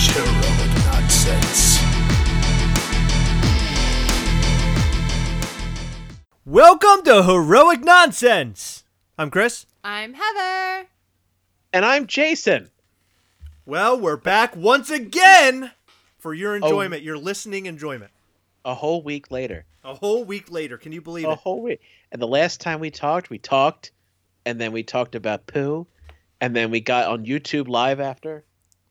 much heroic nonsense. Welcome to Heroic Nonsense. I'm Chris. I'm Heather. And I'm Jason. Well, we're back once again for your Oh. enjoyment, your listening enjoyment. A whole week later. A whole week later. Can you believe A it? A whole week. And the last time we talked, we talked, and then we talked about poo, and then we got on YouTube live after.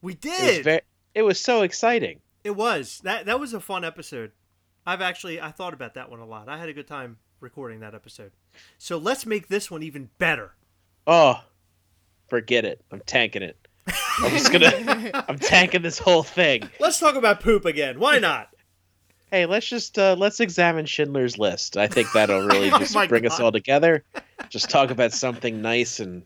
We It was did. very. It was so exciting. It was. That that was a fun episode. I've actually I thought about that one a lot. I had a good time recording that episode. So let's make this one even better. Oh, forget it. I'm tanking it. I'm just gonna. I'm tanking this whole thing. Let's talk about poop again. Why not? Hey, let's just uh, let's examine Schindler's List. I think that'll really Oh just my bring us all together. Just talk about something nice and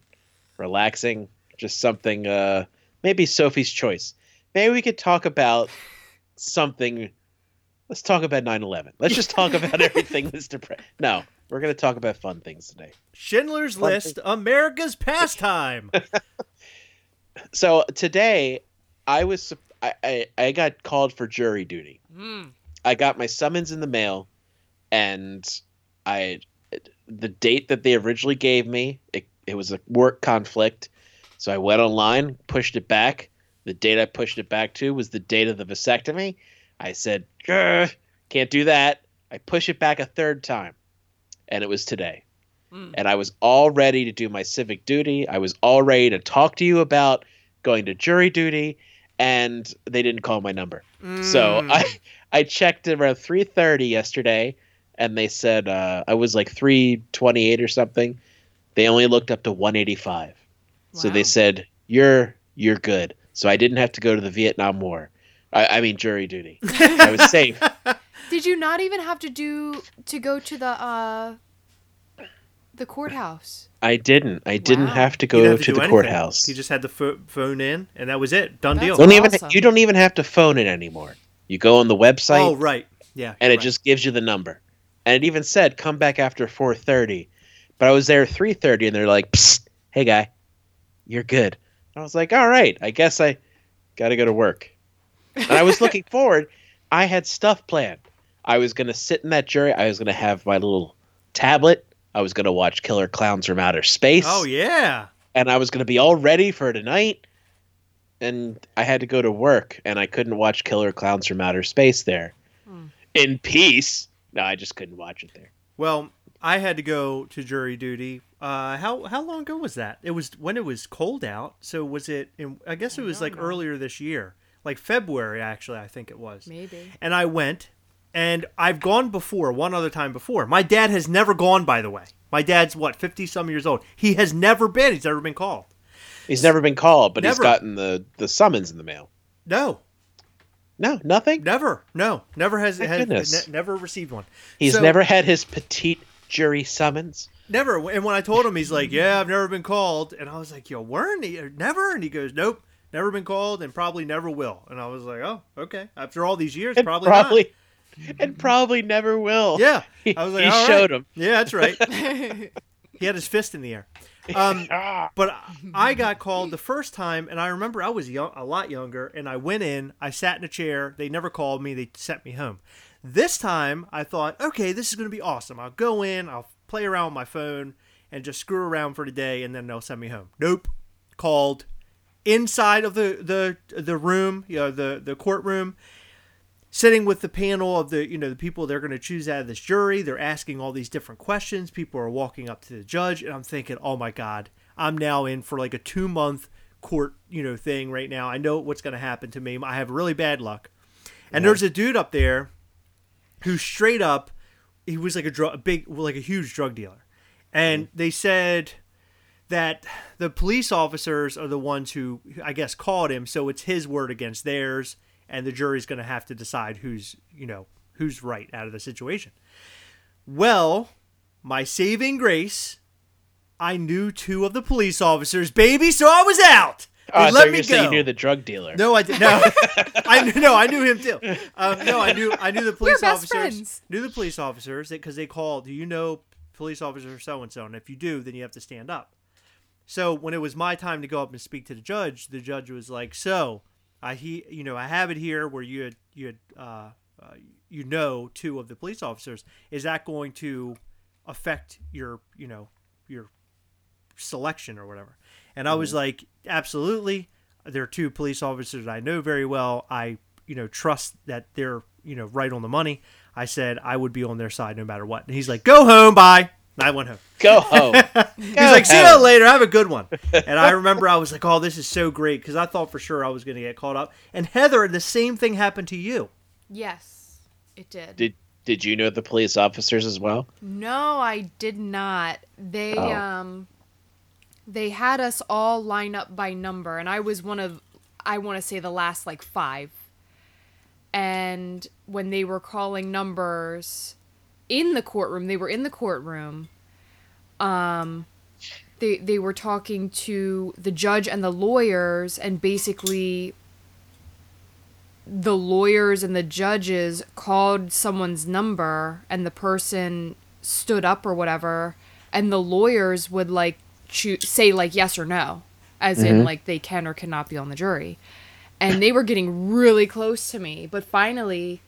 relaxing. Just something. Uh, maybe Sophie's Choice. Maybe we could talk about something. Let's talk about 9/11. Let's just talk about everything that's depressing. No, we're gonna talk about fun things today. Schindler's Fun List, America's pastime. So today, I was I, I I got called for jury duty. Mm. I got my summons in the mail, and I the date that they originally gave me it, it was a work conflict, so I went online, pushed it back. The date I pushed it back to was the date of the vasectomy. I said, can't do that. I push it back a third time, and it was today. Mm. And I was all ready to do my civic duty. I was all ready to talk to you about going to jury duty, and they didn't call my number. So Mm. I I checked around three thirty yesterday, and they said uh, I was like three twenty eight or something. They only looked up to one eighty five. So they said you're you're good. So I didn't have to go to the Vietnam War. I, I mean jury duty. I was safe. Did you not even have to do to go to the uh the courthouse? I didn't. I didn't Wow. have to He go didn't have to, do the anything. courthouse. You just had the pho- phone in, and that was it. Done That's deal. don't even awesome. you don't even have to phone it anymore. You go on the website Oh right, yeah. and it right. just gives you the number. And it even said come back after 4:30. But I was there 3:30 and they're like, Psst, "Hey guy, you're good." I was like, "All right, I guess I got to go to work." And I was looking forward. I had stuff planned. I was going to sit in that jury. I was going to have my little tablet. I was going to watch Killer Clowns from Outer Space. Oh yeah. and I was going to be all ready for tonight. And I had to go to work, and I couldn't watch Killer Clowns from Outer Space there Hmm. in peace. No, I just couldn't watch it there. Well, I had to go to jury duty. Uh, how how long ago was that? It was when it was cold out. So was it? In, I guess it was like know. earlier this year, like February actually. I think it was. Maybe. And I went, and I've gone before one other time before. My dad has never gone. By the way, my dad's what fifty some years old. He has never been. He's never been called. He's never been called, but he's gotten the, the summons in the mail. No, No, nothing. never. No, never has. Thank has goodness. ne- never received one. He's So- never had his petite jury summons. Never. And when I told him, he's like, "Yeah, I've never been called." And I was like, "Yo, weren't he? Never?" And he goes, "Nope, never been called, and probably never will." And I was like, "Oh, okay." After all these years, And probably, probably, and probably never will. Yeah, I was like, he "All showed right." him. Yeah, that's right. he had his fist in the air. Um, Ah, but I got called the first time, and I remember I was young, a lot younger, and I went in. I sat in a chair. They never called me. They sent me home. This time, I thought, okay, this is going to be awesome. I'll go in. I'll play around with my phone and just screw around for the day, and then they'll send me home. Nope. Called inside of the the the room, you know, the the courtroom sitting with the panel of the you know the people they're going to choose out of this jury they're asking all these different questions people are walking up to the judge and i'm thinking oh my god i'm now in for like a two month court you know thing right now i know what's going to happen to me i have really bad luck and there's a dude up there who straight up he was like a drug a big like a huge drug dealer and mm. they said that the police officers are the ones who I guess called him, so it's his word against theirs, and the jury's going to have to decide who's you know who's right out of the situation. Well, my saving grace, I knew two of the police officers, baby, so I was out. They Oh, let thought me were go. you knew the drug dealer. No, I did no. I knew no, I knew him too. Um, no, I knew I knew the police best officers. friends. Knew the police officers because they called. Do you know police officer so and so? And if you do, then you have to stand up. So when it was my time to go up and speak to the judge, the judge was like, "So, I he you know I have it here where you had you had uh, uh, you know two of the police officers. Is that going to affect your you know your selection or whatever? And I was like, absolutely. There are two police officers I know very well. I you know trust that they're you know right on the money. I said I would be on their side no matter what. And he's like, go home, bye. And I went home. Go home. He's like, see you later. Have a good one. And I remember I was like, oh, this is so great because I thought for sure I was going to get caught up. And Heather, the same thing happened to you. Yes, it did. Did Did you know the police officers as well? No, I did not. They Oh. um they had us all line up by number and I was one of I want to say the last like 5. And when they were calling numbers in the courtroom, they were in the courtroom. Um they they were talking to the judge and the lawyers and basically the lawyers and the judges called someone's number and the person stood up or whatever and the lawyers would like choo- say like yes or no as in mm-hmm. like they can or cannot be on the jury and they were getting really close to me but finally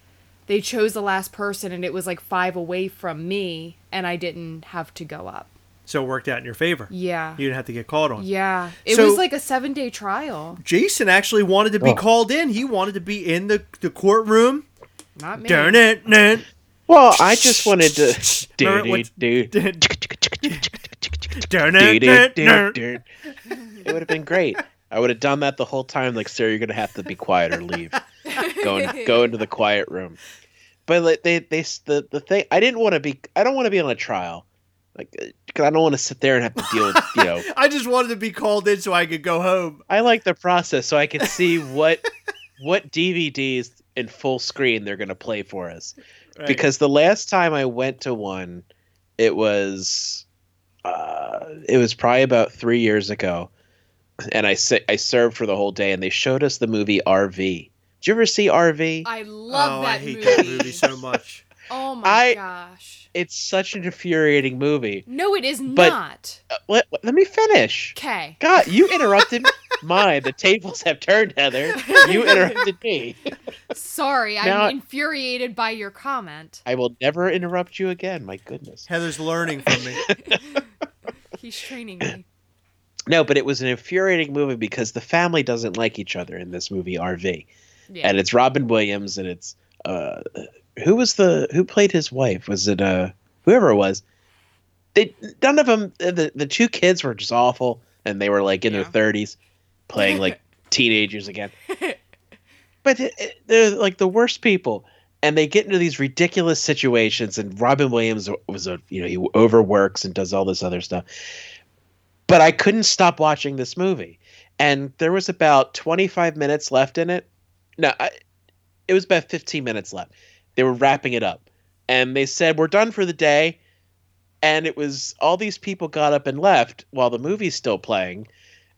they chose the last person and it was like five away from me and i didn't have to go up So it worked out in your favor. yeah You didn't have to get called on. yeah it So- was like a seven day trial Jason actually wanted to be Oh. called in. He wanted to be in the, the courtroom. not me Darn it. Nah. Well, I just wanted to. Remember Dude, what's- dude, dude. Darn it. Dude, nah, dude, nah. dude. It would have been great. I would have done that the whole time. Like, sir, you're gonna have to be quiet or leave. go in, go into the quiet room. But like, they, they, the, the thing. I didn't want to be. I don't want to be on a trial. Like, uh, because I don't want to sit there and have to deal with. You know, I just wanted to be called in so I could go home. I like the process so I could see what, what DVDs in full screen they're gonna play for us. Right. because the last time I went to one, it was, uh, it was probably about three years ago, and I si- I served for the whole day, and they showed us the movie RV. Did you ever see RV? i love oh, that I hate movie. that movie so much. oh my I- gosh It's such an infuriating movie. No, it is But- not. Uh, let, let me finish. Okay. God, you interrupted mine. The tables have turned, Heather. You interrupted me. Sorry, Now- I'm infuriated by your comment. I will never interrupt you again. My goodness. Heather's learning from me. He's training me. No, but it was an infuriating movie because the family doesn't like each other in this movie RV. Yeah. and it's Robin Williams, and it's uh, who was the who played his wife? Was it uh whoever it was? They none of them. The the two kids were just awful, and they were like in Yeah. their thirties, playing like teenagers again. But it, it- they're like the worst people, and they get into these ridiculous situations. And Robin Williams was a you know he overworks and does all this other stuff. But I couldn't stop watching this movie, and there was about twenty five minutes left in it. No, I, it was about 15 minutes left. They were wrapping it up. And they said, We're done for the day. And it was all these people got up and left while the movie's still playing.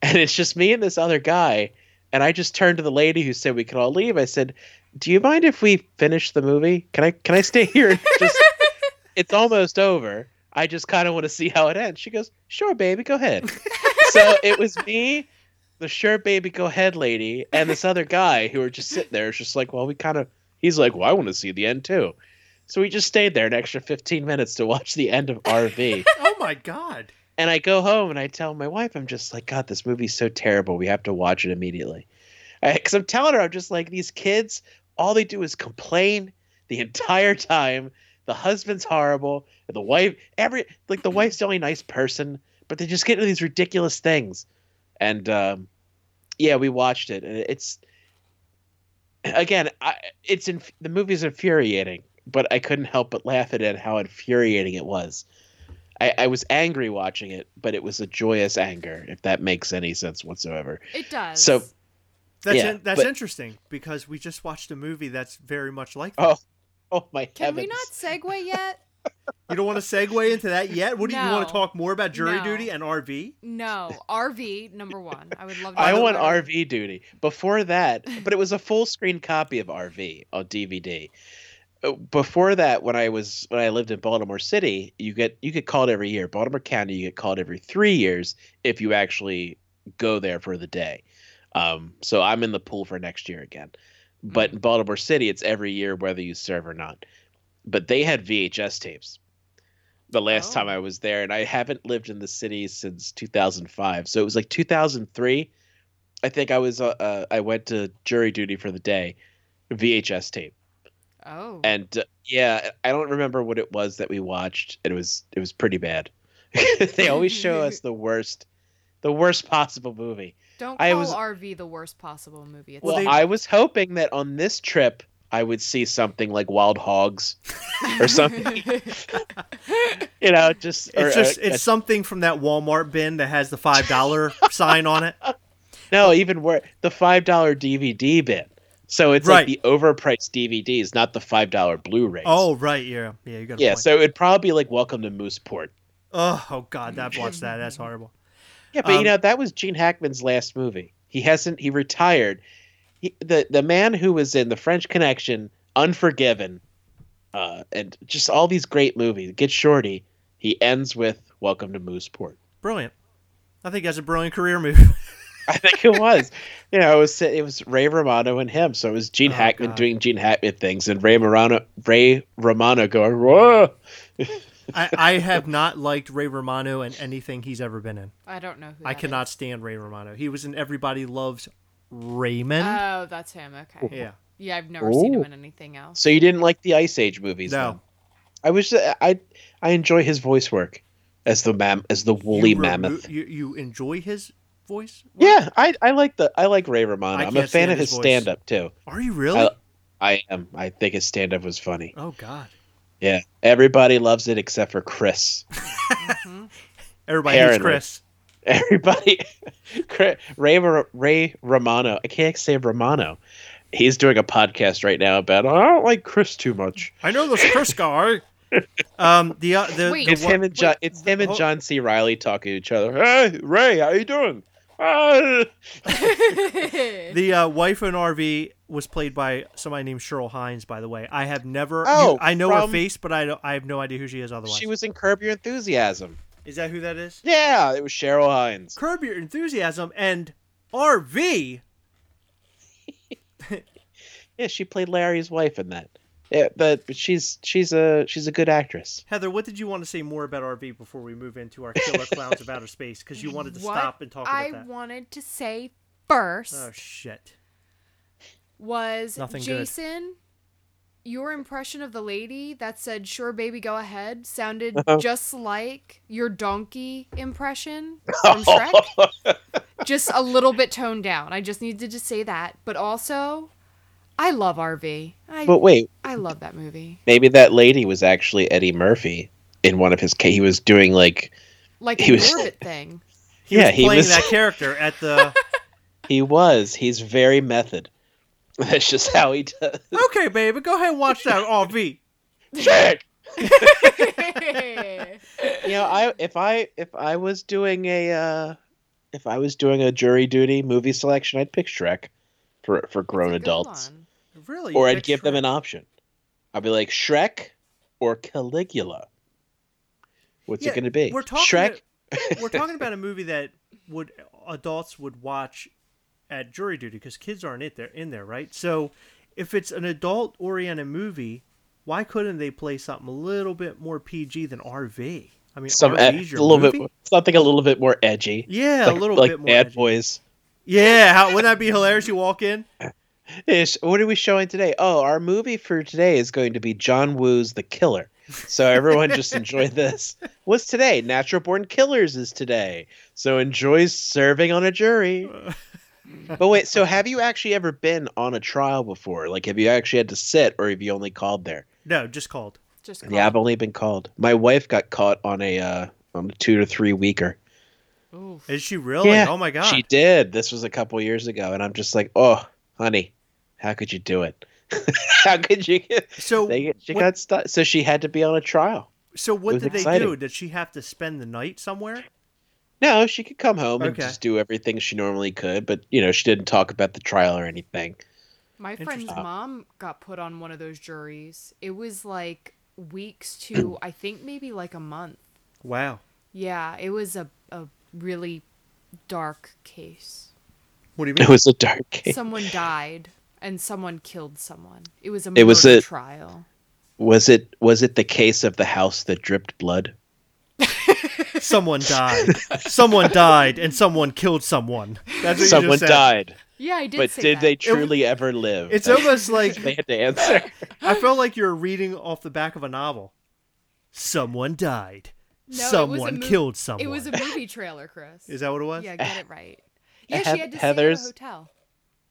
And it's just me and this other guy. And I just turned to the lady who said we could all leave. I said, Do you mind if we finish the movie? Can I can I stay here just it's almost over. I just kind of want to see how it ends. She goes, Sure, baby, go ahead. so it was me, the sure baby go ahead lady, and this other guy who were just sitting there. It's just like, well, we kind of. He's like, well, I want to see the end too. So we just stayed there an extra 15 minutes to watch the end of RV. Oh my god. And I go home and I tell my wife, I'm just like, God, this movie's so terrible. We have to watch it immediately. Because I'm telling her, I'm just like, these kids, all they do is complain the entire time. The husband's horrible. and The wife, every like the wife's the only nice person, but they just get into these ridiculous things. And um, yeah, we watched it, and it's again, I, it's in the movie's infuriating, but I couldn't help but laugh at it how infuriating it was. I, I was angry watching it, but it was a joyous anger, if that makes any sense whatsoever. It does. So- That's Yeah, in, that's but- interesting because we just watched a movie that's very much like oh, that. Oh, oh my Can heavens! we not segue yet? You don't want to segue into that yet? What do you, you want to talk more about jury No. duty and RV? No. RV number one. I would love to I know want about. RV duty. Before that, but it was a full screen copy of RV on DVD. Uh, Before that, when I was when I lived in Baltimore City, you get you get called every year. Baltimore County, you get called every three years if you actually go there for the day. Um, so I'm in the pool for next year again. But in Baltimore City, it's every year whether you serve or not. But they had VHS tapes the last time Oh. I was there, and I haven't lived in the city since 2005. So it was like 2003. I think I was uh, uh, I went to jury duty for the day, VHS tape, Oh. and uh, yeah, I don't remember what it was that we watched. It was it was pretty bad. they always show us the worst, the worst possible movie. Don't I call was- RV the worst possible movie. It's Well, Well, they- I was hoping that on this trip I would see something like Wild Hogs or something. you know, just or, It's just uh, it's something from that Walmart bin that has the five dollar sign on it. no, even worse, the five dollar DVD bin. So it's Right. like the overpriced DVDs, not the five dollar Blu-rays. Oh right, yeah, yeah, you got. Yeah. point. So it'd probably be like Welcome to Mooseport. oh, oh God, I've watched that. That's horrible. Yeah, but you Um, know that was Gene Hackman's last movie. He hasn't. He retired. He, the the man who was in The French Connection, Unforgiven, uh, and just all these great movies. Get Shorty. He ends with Welcome to Mooseport. Brilliant. I think that's a brilliant career move. I think it was. you know, it was it was Ray Romano and him. So it was Gene Oh, Hackman God. doing Gene Hackman things, and Ray Romano Ray Romano going whoa. I, I have not liked Ray Romano in anything he's ever been in. I don't know who. I cannot is. stand Ray Romano. He was in Everybody Loves Raymond. Oh, that's him. Okay. yeah. Yeah, I've never seen him in anything else. So you didn't like the Ice Age movies? No. then? I wish that I I enjoy his voice work as the mam as the woolly you remo- mammoth. You, you enjoy his voice? Yeah, I I like the I like Ray Romano. I I'm a fan of his his stand up too. Are you really? I- I am. I think his stand up was funny. oh God. Yeah. Everybody loves it except for Chris. Mhm. Everybody hates Chris. Everybody Chris- Ray Ray Romano. I can't say Romano. He's doing a podcast right now about I don't like Chris too much. I know this Chris guy. um, the uh, the, Wait. the It's one- him and John. wait, It's him and John C. Reilly talking to each other. Hey, Ray, how you doing? The uh, wife in RV was played by somebody named Cheryl Hines. By the way, I have never. Oh, you- I know her face, but I don't, I have no idea who she is otherwise. She was in Curb Your Enthusiasm. Is that who that is? Yeah, it was Cheryl Hines. Curb Your Enthusiasm and RV. Yeah, she played Larry's wife in that. Yeah, but but she's she's a she's a good actress. Heather, what did you want to say more about RV before we move into our Killer Clowns of Outer Space? Because you wanted to What stop and talk about I that. wanted to say first Oh shit! was Nothing good. Jason. Your impression of the lady that said "Sure, baby, go ahead" sounded Uh-huh. just like your donkey impression from Shrek. just a little bit toned down. I just needed to say that. But also, I love RV. I But wait, I love that movie. maybe that lady was actually Eddie Murphy in one of his. He was doing like Like He an was- orbit thing. He Yeah, was he playing was- that character at the. he was. He's very method. That's just how he does. okay, baby, go ahead and watch that RV. Shrek. You know, I if I if I was doing a uh, if I was doing a jury duty movie selection, I'd pick Shrek for for grown It's a good adults, one. Really? or I'd give them an option. I'd be like Shrek or Caligula. What's Yeah, it going to be? We're talking. Shrek. we're talking about a movie that would adults would watch at jury duty because kids aren't in there in there, right? So if it's an adult oriented movie, why couldn't they play something a little bit more PG than RV? I mean, Some ed- a little movie? bit something a little bit more edgy. Yeah, like, a little like bit more. Bad edgy. Boys. Yeah, how, wouldn't that be hilarious? You walk in. Ish, what are we showing today? Oh, our movie for today is going to be John Woo's The Killer. So everyone just enjoy this. What's today? Natural Born Killers is today. So enjoy serving on a jury. But wait, so have you actually ever been on a trial before? Like, have you actually had to sit, or have you only called there? No, just called. Just Yeah, I've only been called. My wife got caught on a uh, on a two to three weeker. Oof. Is she really? Yeah, oh my god. She did. This was a couple years ago, and I'm just like, oh, honey, how could you do it? how could you? so They, she what, got stuck, so she had to be on a trial. so what was did they do? Did she have to spend the night somewhere? No, she could come home and just do everything she normally could, but you know, she didn't talk about the trial or anything. My friend's uh, mom got put on one of those juries. It was like weeks to I think maybe like a month. Wow. Yeah, it was a a really dark case. What do you mean? It was a dark case. Someone died and someone killed someone. It was a It was a- trial. Was it was it the case of the house that dripped blood? someone died. someone died, and someone killed someone. That's what you Someone just said. died, Yeah, I did but say did that. they truly ever live? It's That's- almost like they had to answer. I felt like you're reading off the back of a novel. Someone died. No, it was a someone mov- killed someone. It was a movie trailer, Chris. Is that what it was? Yeah, get it right. Yeah, Heath- she had to stay at a hotel.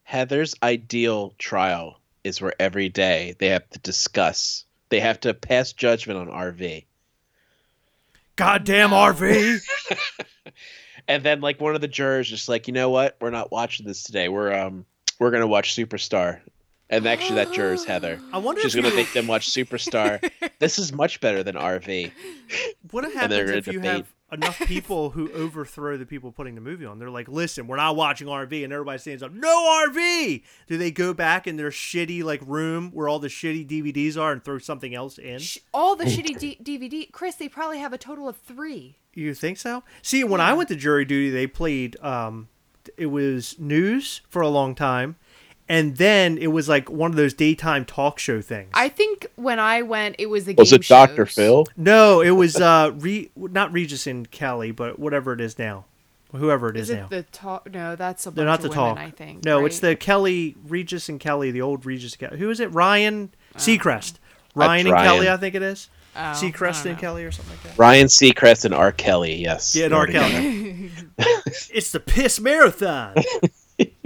Heather's ideal trial is where every day they have to discuss, they have to pass judgment on RV. Goddamn RV. And then like one of the jurors just like, you know what? We're not watching this today. We're um we're gonna watch Superstar. And actually that juror's Heather. I wonder She's gonna you, make them watch Superstar. this is much better than RV. what happens if you debate. have enough people who overthrow the people putting the movie on. They're like, listen, we're not watching RV, and everybody stands up, no RV. Do they go back in their shitty like room where all the shitty DVDs are and throw something else in? All the shitty D- DVD. Chris, they probably have a total of three. You think so? See, when I went to jury duty, they played. Um, it was news for a long time, and then it was like one of those daytime talk show things. I think when I went, it was the Was game it Dr. Phil? no, it was uh, Re- not Regis and Kelly, but whatever it is now, whoever it is, Is now. the talk? No, that's a They're bunch not the of women, talk. I think. no, it's the Kelly Regis and Kelly, the old Regis. Kelly. Who is it? Ryan Uh, Seacrest. Ryan and Ryan. Kelly, I think it is. Oh, Seacrest and. Kelly or something like that. Ryan Seacrest and R. Kelly, yes. Yeah, and R. Kelly. it's the piss marathon.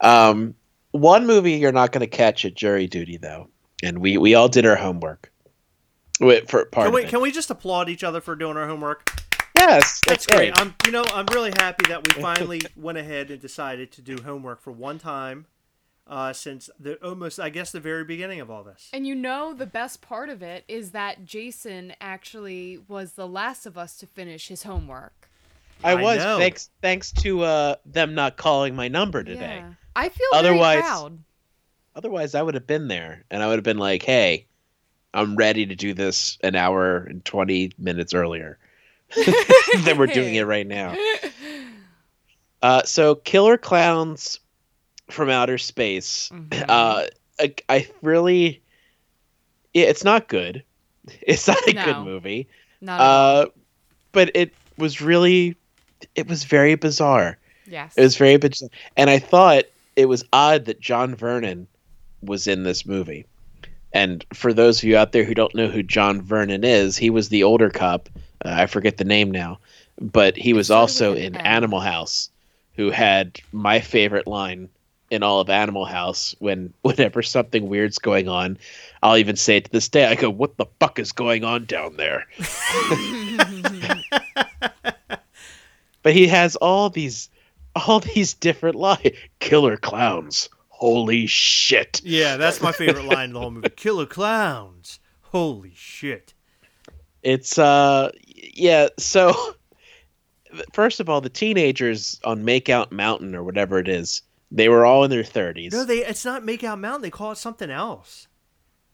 Um, one movie you're not going to catch at jury duty though, and we we all did our homework. Wait, for part Can of we it. can we just applaud each other for doing our homework? yes, That's hey, great. I'm you know I'm really happy that we finally went ahead and decided to do homework for one time, uh, since the almost I guess the very beginning of all this. And you know the best part of it is that Jason actually was the last of us to finish his homework. I I was know. thanks thanks to uh, them not calling my number today. Yeah. I feel Otherwise-. Otherwise, I would have been there, and I would have been like, "Hey, I'm ready to do this an hour and twenty minutes earlier than we're doing it right now." Uh, so, Killer Clowns from Outer Space. Mhm. Uh, I, I really, yeah, it's not good. It's not a No. good movie. Not. Uh, but it was really, it was very bizarre. yes. It was very bizarre, and I thought it was odd that John Vernon was in this movie. And for those of you out there who don't know who John Vernon is, he was the older cop. Uh, I forget the name now, but he was also in Animal House, who had my favorite line in all of Animal House. When whenever something weird's going on, I'll even say it to this day. I go, "What the fuck is going on down there?" but he has all these all these different lines killer clowns holy shit Yeah, that's my favorite line in the whole movie. Killer clowns. Holy shit. it's uh yeah so first of all the teenagers on makeout mountain or whatever it is they were all in their 30s No, they it's not Make Out Mountain. They call it something else.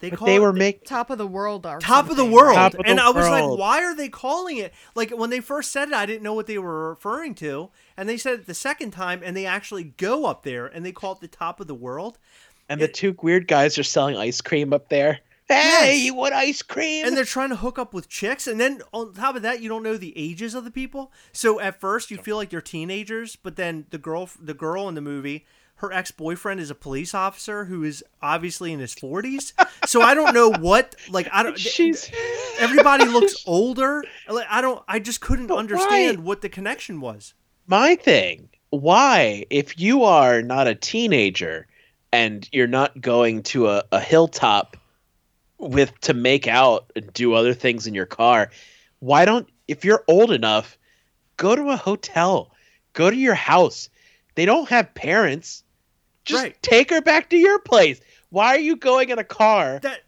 They but call they it were the- make Top of the world or Top of the world. Top of the and I was like, why are they calling it? Like when they first said it, I didn't know what they were referring to. And they said it the second time, and they actually go up there and they call it the top of the world. and the two weird guys are selling ice cream up there hey Yes. you want ice cream And they're trying to hook up with chicks. And then on top of that, you don't know the ages of the people. So at first, you feel like they're teenagers, but then the girl, the girl in the movie, her ex boyfriend is a police officer who is obviously in his forties. So I don't know what. Like I don't. she's Everybody looks older. Like I don't. I just couldn't But why? understand what the connection was. my thing why if you are not a teenager and you're not going to a, a hilltop with to make out and do other things in your car why don't if you're old enough go to a hotel go to your house they don't have parents just Right. take her back to your place why are you going in a car That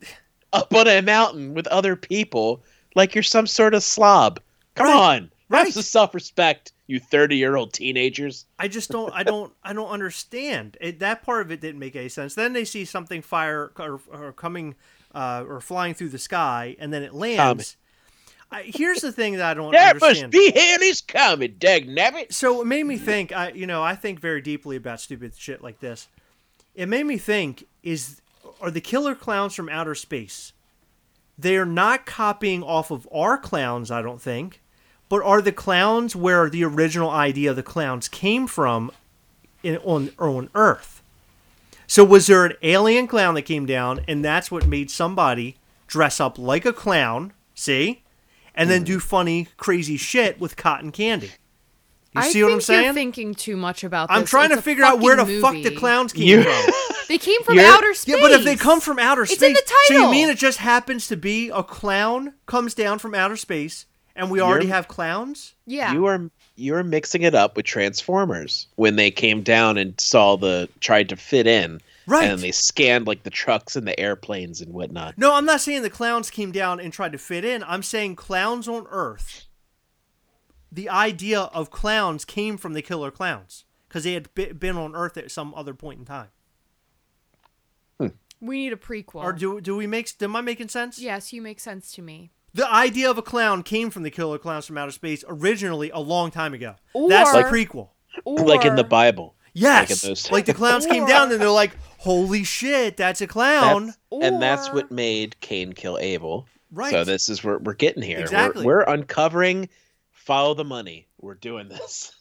up on a mountain with other people like you're some sort of slob come Right. on Right. have some self-respect you 30 year old teenagers I just don't. I don't. I don't understand. It, that part of it didn't make any sense. Then they see something fire or, or coming uh, or flying through the sky, and then it lands. I, here's the thing that I don't That understand. must be Halley's coming, dag nabbit. so it made me think. I, you know, I think very deeply about stupid shit like this. It made me think: Is are the killer clowns from outer space? They are not copying off of our clowns, I don't think, but are the clowns where the original idea of the clowns came from in, on on Earth? So was there an alien clown that came down, and that's what made somebody dress up like a clown? See, and then mm-hmm. do funny, crazy shit with cotton candy. You I see what I'm saying? You're thinking too much about this. I'm trying It's to figure out where the fucking fuck the clowns came You- from. They came from You're- outer space. Yeah, but if they come from outer It's space, it's in the title. so you mean it just happens to be a clown comes down from outer space, and we already You're- have clowns? yeah, You are you are mixing it up with Transformers when they came down and saw the tried to fit in, Right. And they scanned like the trucks and the airplanes and whatnot. No, I'm not saying the clowns came down and tried to fit in. I'm saying clowns on Earth. The idea of clowns came from the killer clowns because they had be- been on Earth at some other point in time. Hmm. we need a prequel. Or do do we make? Am I making sense? yes, you make sense to me. The idea of a clown came from the killer clowns from outer space originally a long time ago. That's the Or- prequel. Or, like in the Bible. Yes. Like Like the clowns came down and they're like, "Holy shit, that's a clown!" That's- and that's what made Cain kill Abel. Right. So this is where we're getting here. We're- Exactly. We're, uncovering. Follow the money. We're doing this.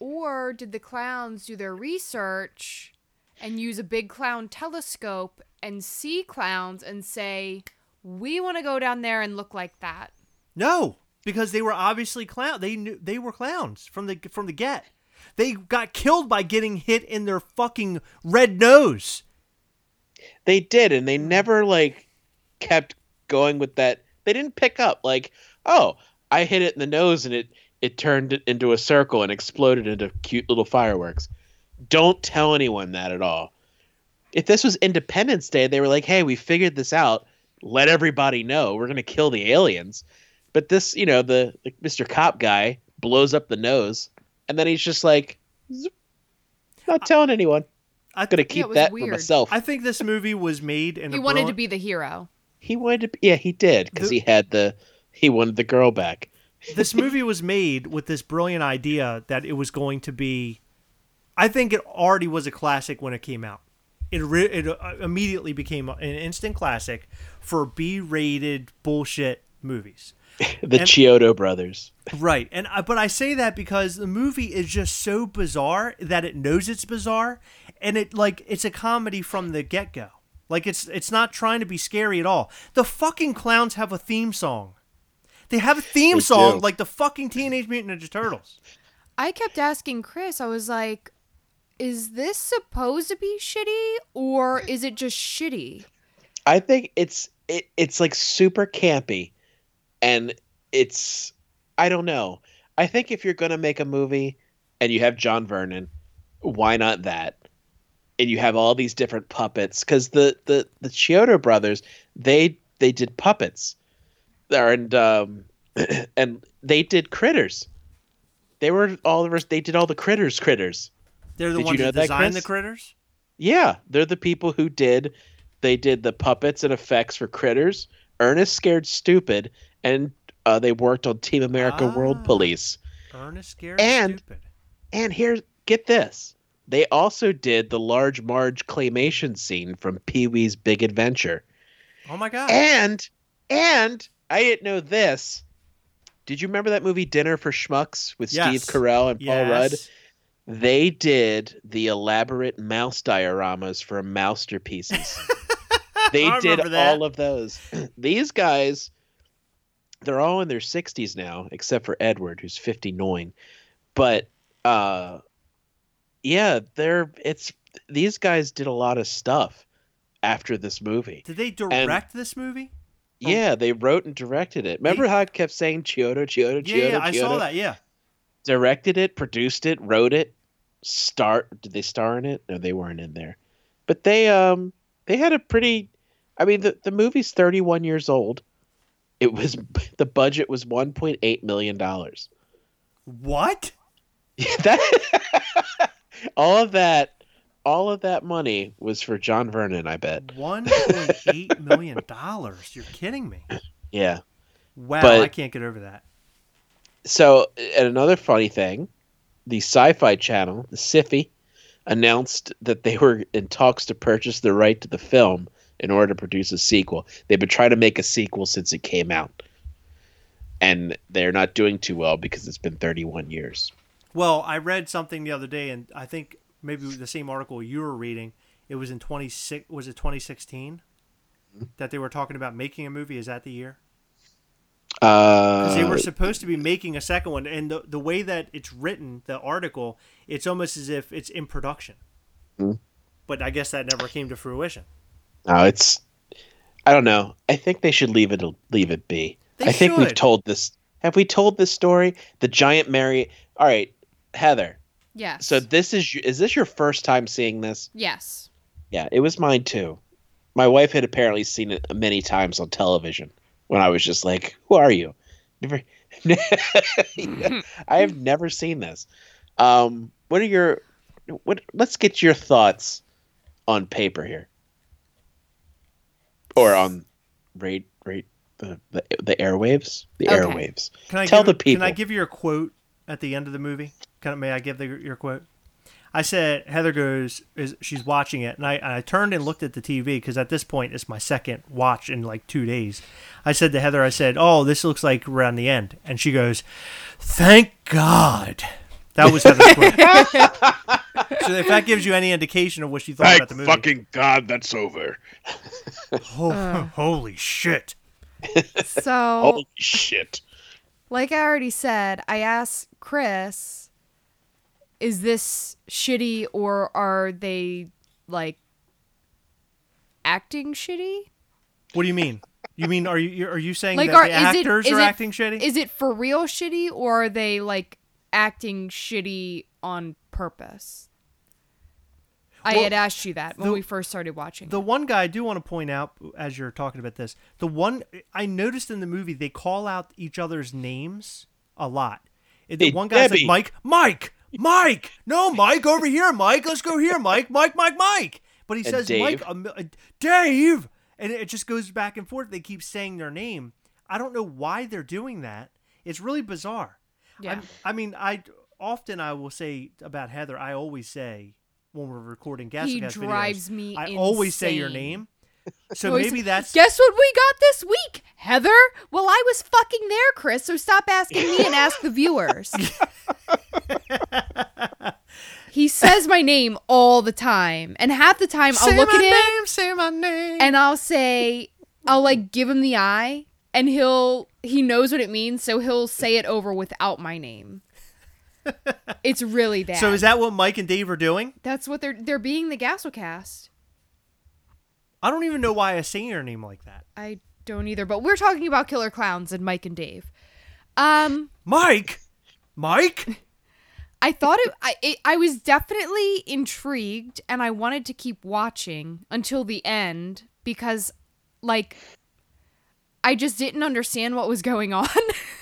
Or did the clowns do their research and use a big clown telescope and see clowns and say, "We want to go down there and look like that." No, because they were obviously clown. They knew they were clowns from the from the get. They got killed by getting hit in their fucking red nose. They did, and they hmm. never like kept going with that. They didn't pick up like, oh, I hit it in the nose and it it turned it into a circle and exploded into cute little fireworks. Don't tell anyone that at all. If this was Independence Day, they were like, hey, we figured this out. Let everybody know we're gonna kill the aliens. But this, you know, the, the Mr. Cop guy blows up the nose, and then he's just like, not telling anyone. I'm Gonna it keep was that for weird. myself. I think this movie was made in He a wanted to be the hero. He wanted to. Be, yeah, he did because The- he had the. He wanted the girl back. this movie was made with this brilliant idea that it was going to be I think it already was a classic when it came out. It re- it uh, immediately became an instant classic for B-rated bullshit movies. The And- Chiodo brothers. Right. And I, but I say that because the movie is just so bizarre that it knows it's bizarre and it like it's a comedy from the get-go. Like it's it's not trying to be scary at all. The fucking clowns have a theme song. They have a theme They song do. like the fucking Teenage Mutant Ninja Turtles. I kept asking Chris, I was like, is this supposed to be shitty or is it just shitty? I think it's it, it's like super campy, and it's I don't know. I think if you're gonna make a movie and you have John Vernon, why not that? And you have all these different puppets because the the the Chiodo brothers they they did puppets, and um and they did critters. They were all the rest. They did all the critters critters. They're the Did you ones know that that, designed the critters. Yeah, they're the people who did they did the puppets and effects for Critters, Ernest Scared Stupid, and uh, they worked on Team America Ah. World Police. Ernest Scared And- Stupid. And here, get this. They also did the Large Marge claymation scene from Pee Wee's Big Adventure. Oh my god. And and I didn't know this. Did you remember that movie Dinner for Schmucks with Yes. Steve Carell and Paul Rudd? yes. They did the elaborate mouse dioramas for masterpieces. they I did that. all of those. These guys, they're all in their 60s now, except for Edward, who's 59. But uh, yeah, they're it's these guys did a lot of stuff after this movie. Did they direct this movie? Yeah, they wrote and directed it. Remember how I kept saying Chiodo, Chiodo, Yeah, Chiodo, yeah, I saw that. Yeah. directed it, produced it, wrote it, Start? did they star in it? No, they weren't in there. But they um they had a pretty I mean the the movie's 31 years old. It was the budget was 1.8 million dollars. What? that all of that all of that money was for John Vernon, I bet. One point eight million dollars. You're kidding me. Yeah. Wow, But- I can't get over that. So, and another funny thing, the Sci-Fi Channel, the Syfy, announced that they were in talks to purchase the right to the film in order to produce a sequel. They've been trying to make a sequel since it came out, and they're not doing too well because it's been 31 years. Well, I read something the other day, and I think maybe the same article you were reading. It was in twenty six. Was it twenty sixteen? That they were talking about making a movie. Is that the year? Uh, 'Cause they were supposed to be making a second one, and the the way that it's written, the article, it's almost as if it's in production. Hmm. But I guess that never came to fruition. No, it's. I don't know. I think they should leave it leave it be. They I think we've told this. Have we told this story? The giant Mary. All right, Heather. Yes. So this is is this your first time seeing this? yes. Yeah, it was mine too. My wife had apparently seen it many times on television when I was just like, "Who are you?" Never. I have never seen this. Um, what are your what? Let's get your thoughts on paper here, or on rate rate the the, the airwaves the Okay. airwaves. Can I Tell give, the people. Can I give you a quote at the end of the movie? Can I, may I give the, your quote? I said Heather goes is she's watching it, and I and I turned and looked at the TV because at this point it's my second watch in like two days. I said to Heather, I said, "Oh, this looks like we're on the end," and she goes, "Thank God." That was Heather's quote. so if that gives you any indication of what she thought Thank about the movie, fucking God that's over. oh, holy shit! So, Holy shit. like I already said, I asked Chris, is this shitty or are they like acting shitty? What do you mean? You mean are you are you saying Like, that are the is it actors are it acting shitty? Is it for real shitty or are they like acting shitty on purpose? I had asked you that when the- we first started watching. The it. one guy I do want to point out as you're talking about this, the one I noticed in the movie they call out each other's names a lot. The Hey, one guy's Debbie. like Mike, Mike, Mike. No, Mike, over here, Mike. Let's go here, Mike, Mike, Mike, Mike. But he And says Dave. Mike, a mil- uh, Dave, and it just goes back and forth. They keep saying their name. I don't know why they're doing that. It's really bizarre. Yeah. I'm- I mean, I often I will say about Heather. I always say when we're recording guest He videos, drives me I always say your name. So Always- maybe that's Guess what we got this week, Heather? Well, I was fucking there, Chris. So stop asking me and ask the viewers. he says my name all the time, and half the time I'll look at him say my name. and I'll say, I'll like give him the eye, and he'll he knows what it means, so he'll say it over without my name. It's really bad. so is that what Mike and Dave are doing? That's what they're they're being the Gassocast. I don't even know why I say your name like that. I don't either, but we're talking about Killer Clowns and Mike and Dave. Um, Mike, Mike. I thought it I it, I was definitely intrigued and I wanted to keep watching until the end because like I just didn't understand what was going on.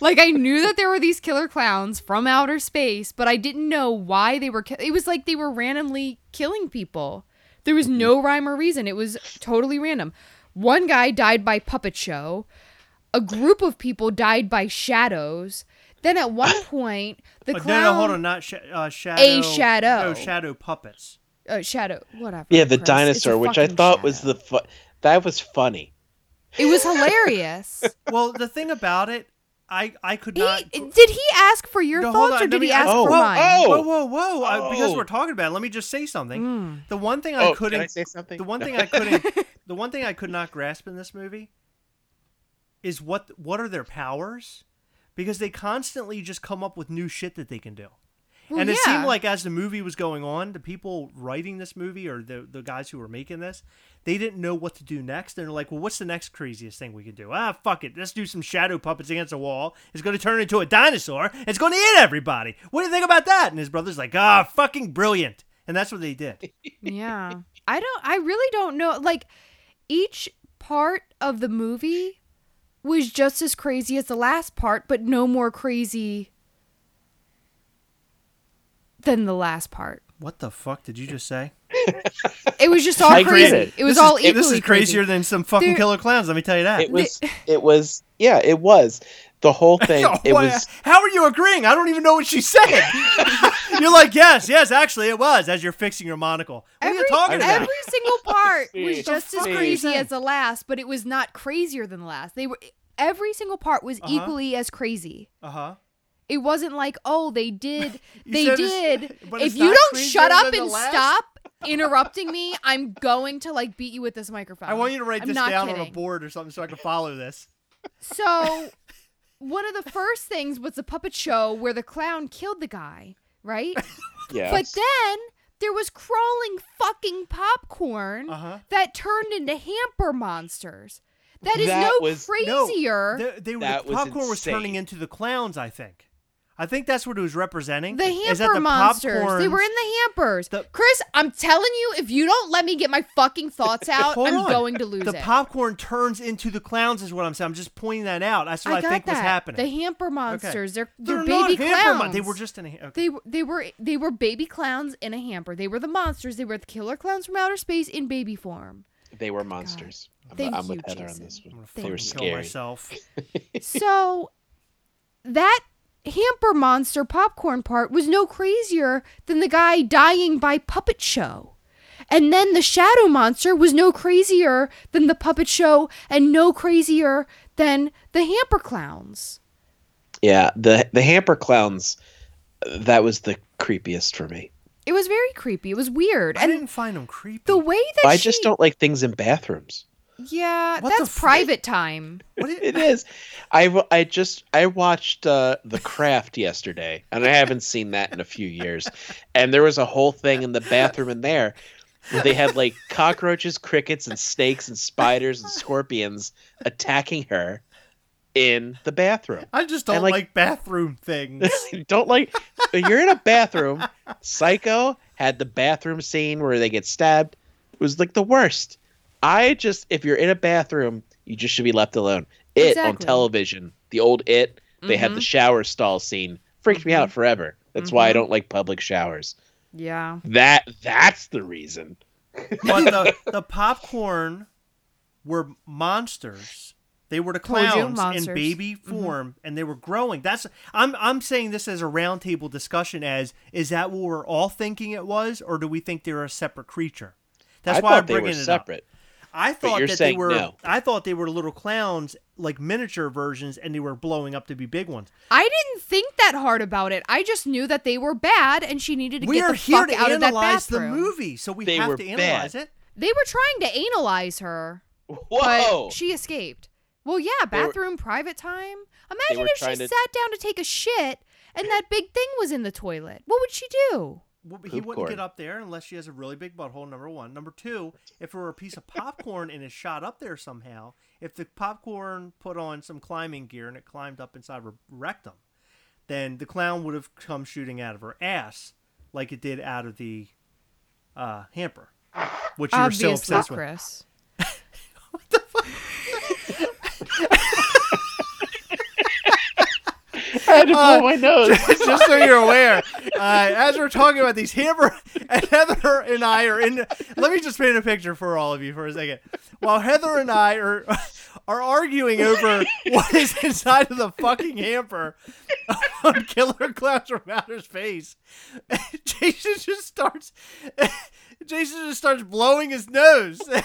like I knew that there were these killer clowns from outer space, but I didn't know why they were ki- it was like they were randomly killing people. There was no rhyme or reason. It was totally random. One guy died by puppet show. A group of people died by shadows. Then at one point, the Uh, clown no, no, hold on, not sh- uh, shadow. A shadow. No, shadow puppets. uh, shadow, whatever. Yeah, the Chris. Dinosaur, which I fucking thought was the fu- that was funny. It was hilarious. Well, the thing about it, I I could he, not. did he ask for your No, thoughts on, or did me he ask- ask Oh, for whoa, mine? oh. Whoa, whoa, whoa! I, because Oh. we're talking about it, let me just say something. Mm. The one thing I Oh, couldn't. can I say something? The one thing I couldn't. the one thing I could not grasp in this movie is what what are their powers? Because they constantly just come up with new shit that they can do. Well, and it yeah. seemed like as the movie was going on, the people writing this movie or the the guys who were making this, they didn't know what to do next. And They're like, "Well, what's the next craziest thing we can do? Ah, fuck it, let's do some shadow puppets against a wall. It's going to turn into a dinosaur. It's going to eat everybody. What do you think about that?" And his brother's like, "Ah, fucking brilliant." And that's what they did. yeah. I don't I really don't know like each part of the movie was just as crazy as the last part, but no more crazy than the last part. What the fuck did you just say? It was just all I crazy. it. It was This all is, equally This is crazy. crazier than some fucking There- killer clowns. Let me tell you that. It was it was Yeah, it was. The whole thing. No, it was. How are you agreeing? I don't even know what she said. you're like, yes, yes, actually, it was. As you're fixing your monocle. What are you talking about? every single part was just as crazy as the last, but it was not crazier than the last. They were every single part was Uh-huh. equally as crazy. Uh huh. It wasn't like, oh, they did, they did. If you don't shut up and last? stop interrupting me, I'm going to like beat you with this microphone. I want you to write I'm this not down on a board or something so I can follow this. So, one of the first things was the puppet show where the clown killed the guy, right? Yeah. But then there was crawling fucking popcorn Uh-huh. that turned into hamper monsters. That is That no was- crazier. They, they were, That the popcorn was turning into the clowns, I think. I think that's what it was representing. the is that hamper the monsters. They were in the hampers. The- Chris, I'm telling you, if you don't let me get my fucking thoughts out, I'm on. going to lose the it. popcorn turns into the clowns, is what I'm saying. I'm just pointing that out. That's what I, got think that. was happening. The hamper monsters. They're they're, They're baby not hamper mon- clowns. They were just in a. Okay. They were they were they were baby clowns in a hamper. They were the monsters. They were the killer clowns from outer space in baby form. they were monsters. I'm, Thank I'm you, with Heather Jason. on this one. They were kill scary. myself. so that hamper monster popcorn part was no crazier than the guy dying by puppet show. And then the shadow monster was no crazier than the puppet show and no crazier than the hamper clowns. Yeah, the the hamper clowns. That was the creepiest for me. It was very creepy. It was weird. I and didn't find them creepy. the way that I she, just don't like things in bathrooms. Yeah, What that's frick? private time. What did- It is. I, w- I just I watched uh, The Craft yesterday, and I haven't seen that in a few years. And there was a whole thing in the bathroom in there where they had like cockroaches, crickets, and snakes and spiders and scorpions attacking her in the bathroom. I just don't And, like, like- bathroom things. Don't like you're in a bathroom. Psycho had the bathroom scene where they get stabbed. It was like the worst. I just if you're in a bathroom, you just should be left alone. It on television, the old It, they had the Mhm. shower stall scene. Freaked me out forever. That's why I don't like public showers. Yeah. That that's the reason. but the, the popcorn were monsters. They were the clowns in monsters. Mm-hmm. baby form, and they were growing. That's I'm I'm saying this as a roundtable discussion. As is that what we're all thinking it was, or do we think they're a separate creature? That's I why I'm bringing it separate. up. I thought that they were. no. I thought they were little clowns, like miniature versions, and they were blowing up to be big ones. I didn't think that hard about it. I just knew that they were bad and she needed to We get are the here fuck to out of that analyze the movie, so we They have to analyze it. They were trying to analyze her, Whoa! but she escaped. Well, yeah, They were- bathroom, private time. Imagine if she to- sat down to take a shit and that big thing was in the toilet. What would she do? Well, he wouldn't corn. get up there unless she has a really big butthole. Number one. Number two, if it were a piece of popcorn and it shot up there somehow, if the popcorn put on some climbing gear and it climbed up inside her rectum, then the clown would have come shooting out of her ass like it did out of the uh, hamper, which you're so Obviously, obsessed with. Chris. I had to blow Uh, my nose. just so you're aware, uh, as we're talking about these hammer and Heather and I are in. Let me just paint a picture for all of you for a second. While Heather and I are are arguing over what is inside of the fucking hamper on Killer Klowns from Outer Space, Jason just starts. Jason just starts blowing his nose. that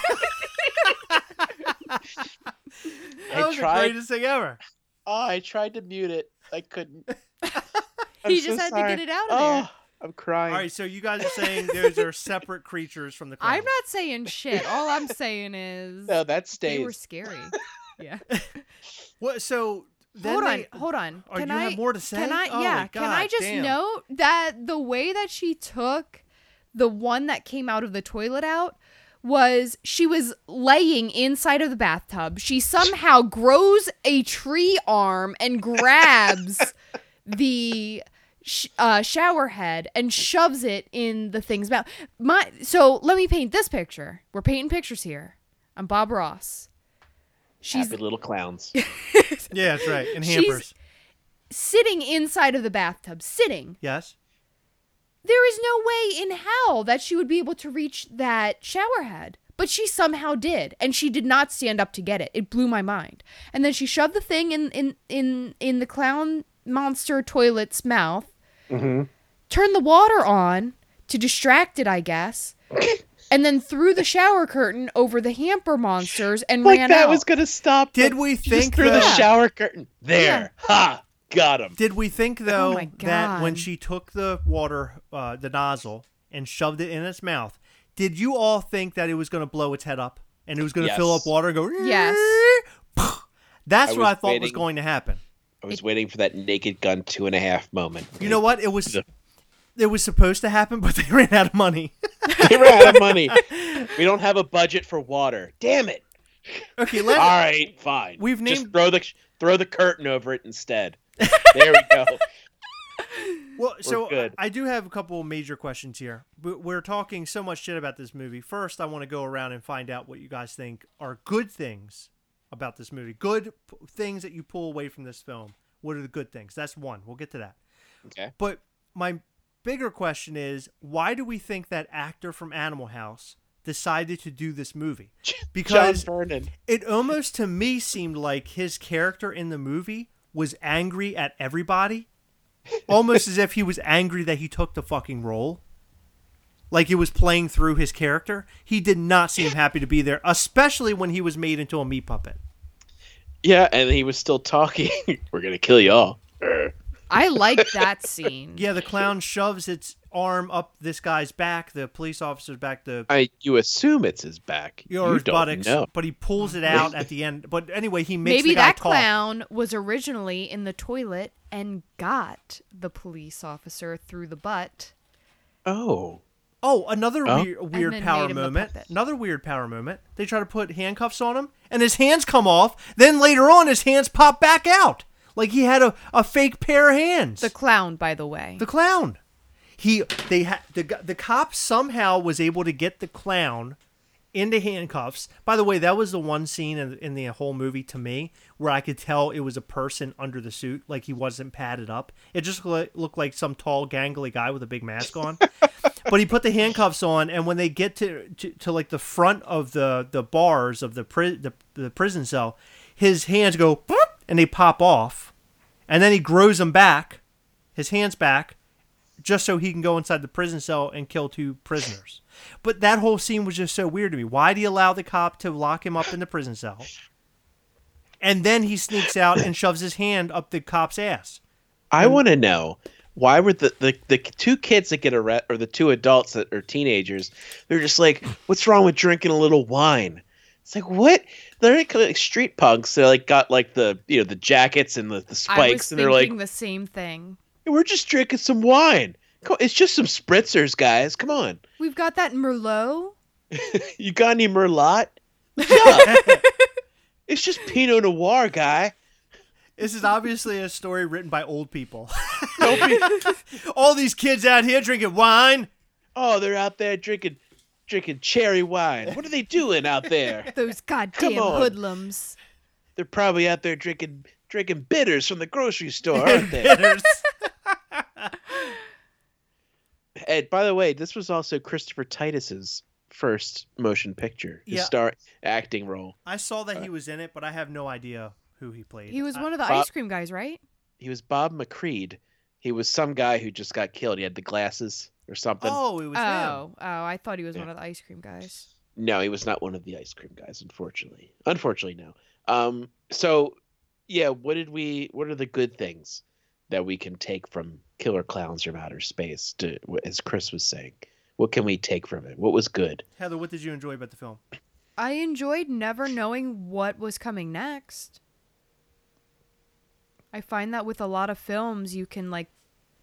I was the greatest thing ever. Oh, I tried to mute it. I couldn't. I'm He so just had to get it out of oh, there. Oh, I'm crying. All right, so you guys are saying those are separate creatures from the clowns. I'm not saying shit. All I'm saying is No, that they were scary. Yeah. What? So then hold on, hold on. Oh, Can you I have more to say? Can I? Oh, yeah. my Can I just damn. note that the way that she took the one that came out of the toilet out was she was laying inside of the bathtub. She somehow grows a tree arm and grabs the sh- uh, shower head and shoves it in the thing's mouth. My so let me paint this picture. We're painting pictures here. I'm Bob Ross. She's Happy little clowns. Yeah, that's right. And She's- hampers. sitting inside of the bathtub, sitting. Yes. There is no way in hell that she would be able to reach that shower head. But but she somehow did, and she did not stand up to get it. It blew my mind. And then she shoved the thing in in in in the clown monster toilet's mouth, Mm-hmm. turned the water on to distract it, I guess, and then threw the shower curtain over the hamper monsters and ran. Like ran that out. was gonna stop. Did we think through the shower curtain? There, Yeah. ha, got him. Did we think though Oh that when she took the water, uh, the nozzle, and shoved it in its mouth, did you all think that it was going to blow its head up and it was going to fill up water and go? Yes. That's I what I thought was going to happen. I was waiting for that naked gun two and a half moment. You know what? It was. It was supposed to happen, but they ran out of money. they ran out of money. We don't have a budget for water. Damn it! okay, All let's. right, fine. We've named. just named- throw the throw the curtain over it instead. There we go. Well, so good. I I do have a couple of major questions here. We- We're talking so much shit about this movie. First, I want to go around and find out what you guys think are good things about this movie. Good p- things that you pull away from this film. What are the good things? That's one. We'll get to that. Okay. But my bigger question is, why do we think that actor from Animal House decided to do this movie? Because John Vernon. it almost to me seemed like his character in the movie was angry at everybody almost as if he was angry that he took the fucking role like he was playing through his character he did not seem happy to be there especially when he was made into a meat puppet Yeah, and he was still talking. We're gonna kill y'all. I like that scene. yeah the clown shoves its arm up this guy's back the police officer's back the I you assume it's his back. Your you his don't buttocks know. but he pulls it out at the end but anyway he makes Maybe the guy that talk. clown was originally in the toilet and got the police officer through the butt. Oh. Oh, another Oh. weird, weird power made him the moment. Another weird power moment. They try to put handcuffs on him, and his hands come off. Then later on, his hands pop back out, like he had a, a fake pair of hands. The clown, by the way. The clown. He they had the the cop somehow was able to get the clown into handcuffs. By the way, that was the one scene in, in the whole movie to me where I could tell it was a person under the suit, like he wasn't padded up. It just lo- looked like some tall, gangly guy with a big mask on. but he put the handcuffs on, and when they get to, to, to like the front of the, the bars of the, pri- the the prison cell, his hands go and they pop off, and then he grows them back, his hands back, just so he can go inside the prison cell and kill two prisoners. But that whole scene was just so weird to me. Why do you allow the cop to lock him up in the prison cell? And then he sneaks out and shoves his hand up the cop's ass. I want to know why were the, the the two kids that get arrested or the two adults that are teenagers? They're just like, what's wrong with drinking a little wine? It's like what? They're like, like street punks. They're like got like the you know the jackets and the, the I was spikes, and they're like, the same thing. We're just drinking some wine. It's just some spritzers, guys. Come on. We've got that Merlot. You got any Merlot? Yeah. it's just Pinot Noir, guy. This is obviously a story written by old people. All these kids out here drinking wine. Oh, they're out there drinking drinking cherry wine. What are they doing out there? Those goddamn hoodlums. They're probably out there drinking drinking bitters from the grocery store, aren't they? Bitters. And by the way, this was also Christopher Titus's first motion picture, his Yeah. star acting role. I saw that he was in it, but I have no idea who he played. He was I- one of the Bob- ice cream guys, right? He was Bob McReed. He was some guy who just got killed. He had the glasses or something. Oh, it was him. Oh, oh, I thought he was Yeah. one of the ice cream guys. No, he was not one of the ice cream guys, unfortunately. Unfortunately, no. Um, so yeah, what did we? What are the good things that we can take from Killer Klowns from Outer Space? To as Chris was saying, what can we take from it? What was good? Heather, what did you enjoy about the film? I enjoyed never knowing what was coming next. I find that with a lot of films, you can like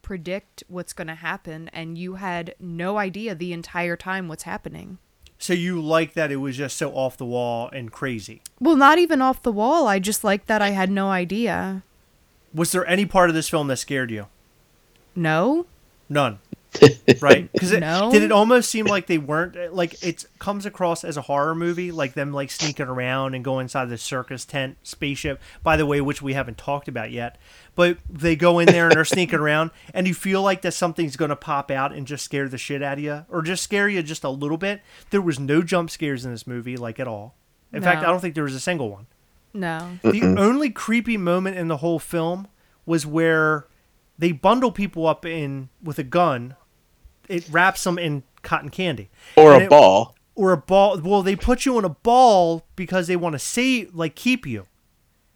predict what's going to happen, and you had no idea the entire time what's happening. So you like that it was just so off the wall and crazy. Well, not even off the wall. I just liked that I had no idea. Was there any part of this film that scared you? No? None. right? Because it No. did it almost seem like they weren't like it comes across as a horror movie, like them like sneaking around and go inside the circus tent spaceship. By the way, which we haven't talked about yet, but they go in there and they're sneaking around, and you feel like that something's going to pop out and just scare the shit out of you, or just scare you just a little bit. There was no jump scares in this movie, like at all. In fact, I don't think there was a single one. No. The only creepy moment in the whole film was where they bundle people up in with a gun. It wraps them in cotton candy Or And a it- ball. or a ball. Well, they put you in a ball because they want to save, like, keep you.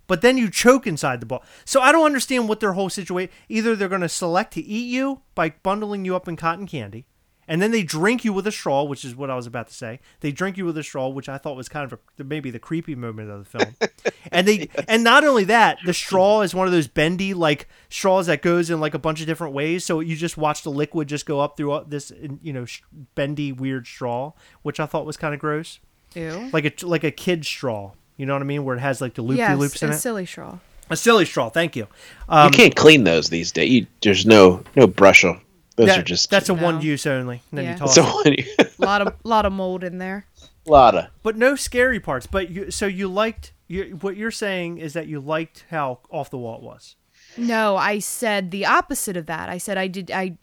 But then you choke inside the ball. So I don't understand what their whole situation. Either they're going to select to eat you by bundling you up in cotton candy, and then they drink you with a straw, which is what I was about to say. They drink you with a straw, which I thought was kind of a, maybe the creepy moment of the film. and they and not only that, the straw is one of those bendy like straws that goes in like a bunch of different ways. So you just watch the liquid just go up through this you know bendy weird straw, which I thought was kind of gross, Ew. like a like a kid straw. You know what I mean? Where it has like the loopy yes, loops in a it. silly straw. A silly straw. Thank you. Um, you can't clean those these days. You, there's no no brush off. Those that- are just that's a No. one use only. And then Yeah. you toss so it. a lot of lot of mold in there. lot of. But no scary parts. But you, so you liked you, what you're saying is that you liked how off the wall it was. No, I said the opposite of that. I said I did I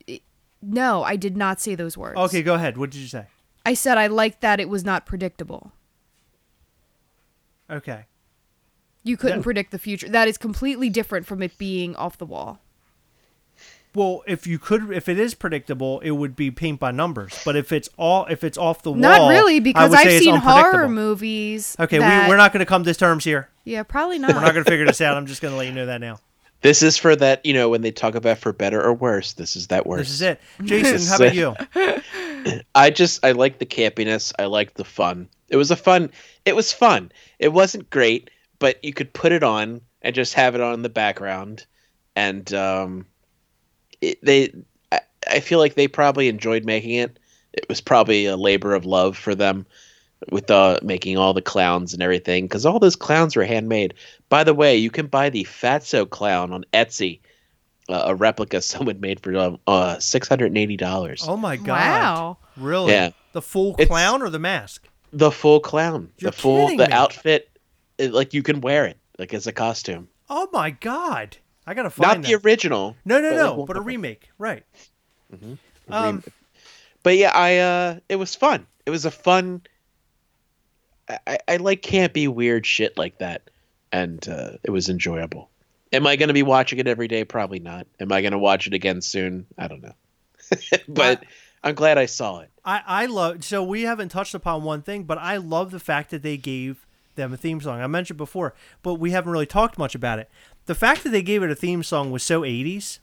no, I did not say those words. Okay, go ahead. What did you say? I said I liked that it was not predictable. Okay. You couldn't That- predict the future. That is completely different from it being off the wall. Well, if you could, if it is predictable, it would be paint by numbers. But if it's all, if it's off the wall, Not really, I because would I've it's seen horror movies. Okay, that- we, we're not going to come to terms here. Yeah, probably not. We're not not. going to figure this out. I'm just going to let you know that now. This is for that, you know, when they talk about for better or worse, this is that worse. This is it. Jason, how about you? I just I like the campiness. I like the fun. It was a fun. It was fun. It wasn't great, but you could put it on and just have it on in the background, and um, it, they. I, I feel like they probably enjoyed making it. It was probably a labor of love for them with uh, making all the clowns and everything because all those clowns were handmade. By the way, you can buy the Fatso clown on Etsy, uh, a replica someone made for um, uh, six hundred and eighty dollars. Oh my God! Wow. Really? Yeah. The full It's- clown or the mask? The full clown. You're the full the me. outfit it, like you can wear it like as a costume. Oh my God! I gotta find it. Not the that. original. no, no, but no. like but a remake, right? the Um, but yeah, I uh it was fun. It was a fun I, I, I like campy weird shit like that. And uh, it was enjoyable. Am I gonna be watching it every day? Probably not. Am I gonna watch it again soon? I don't know. but I'm glad I saw it. I, I love so we haven't touched upon one thing, but I love the fact that they gave them a theme song. I mentioned before, but we haven't really talked much about it. The fact that they gave it a theme song was so 80s,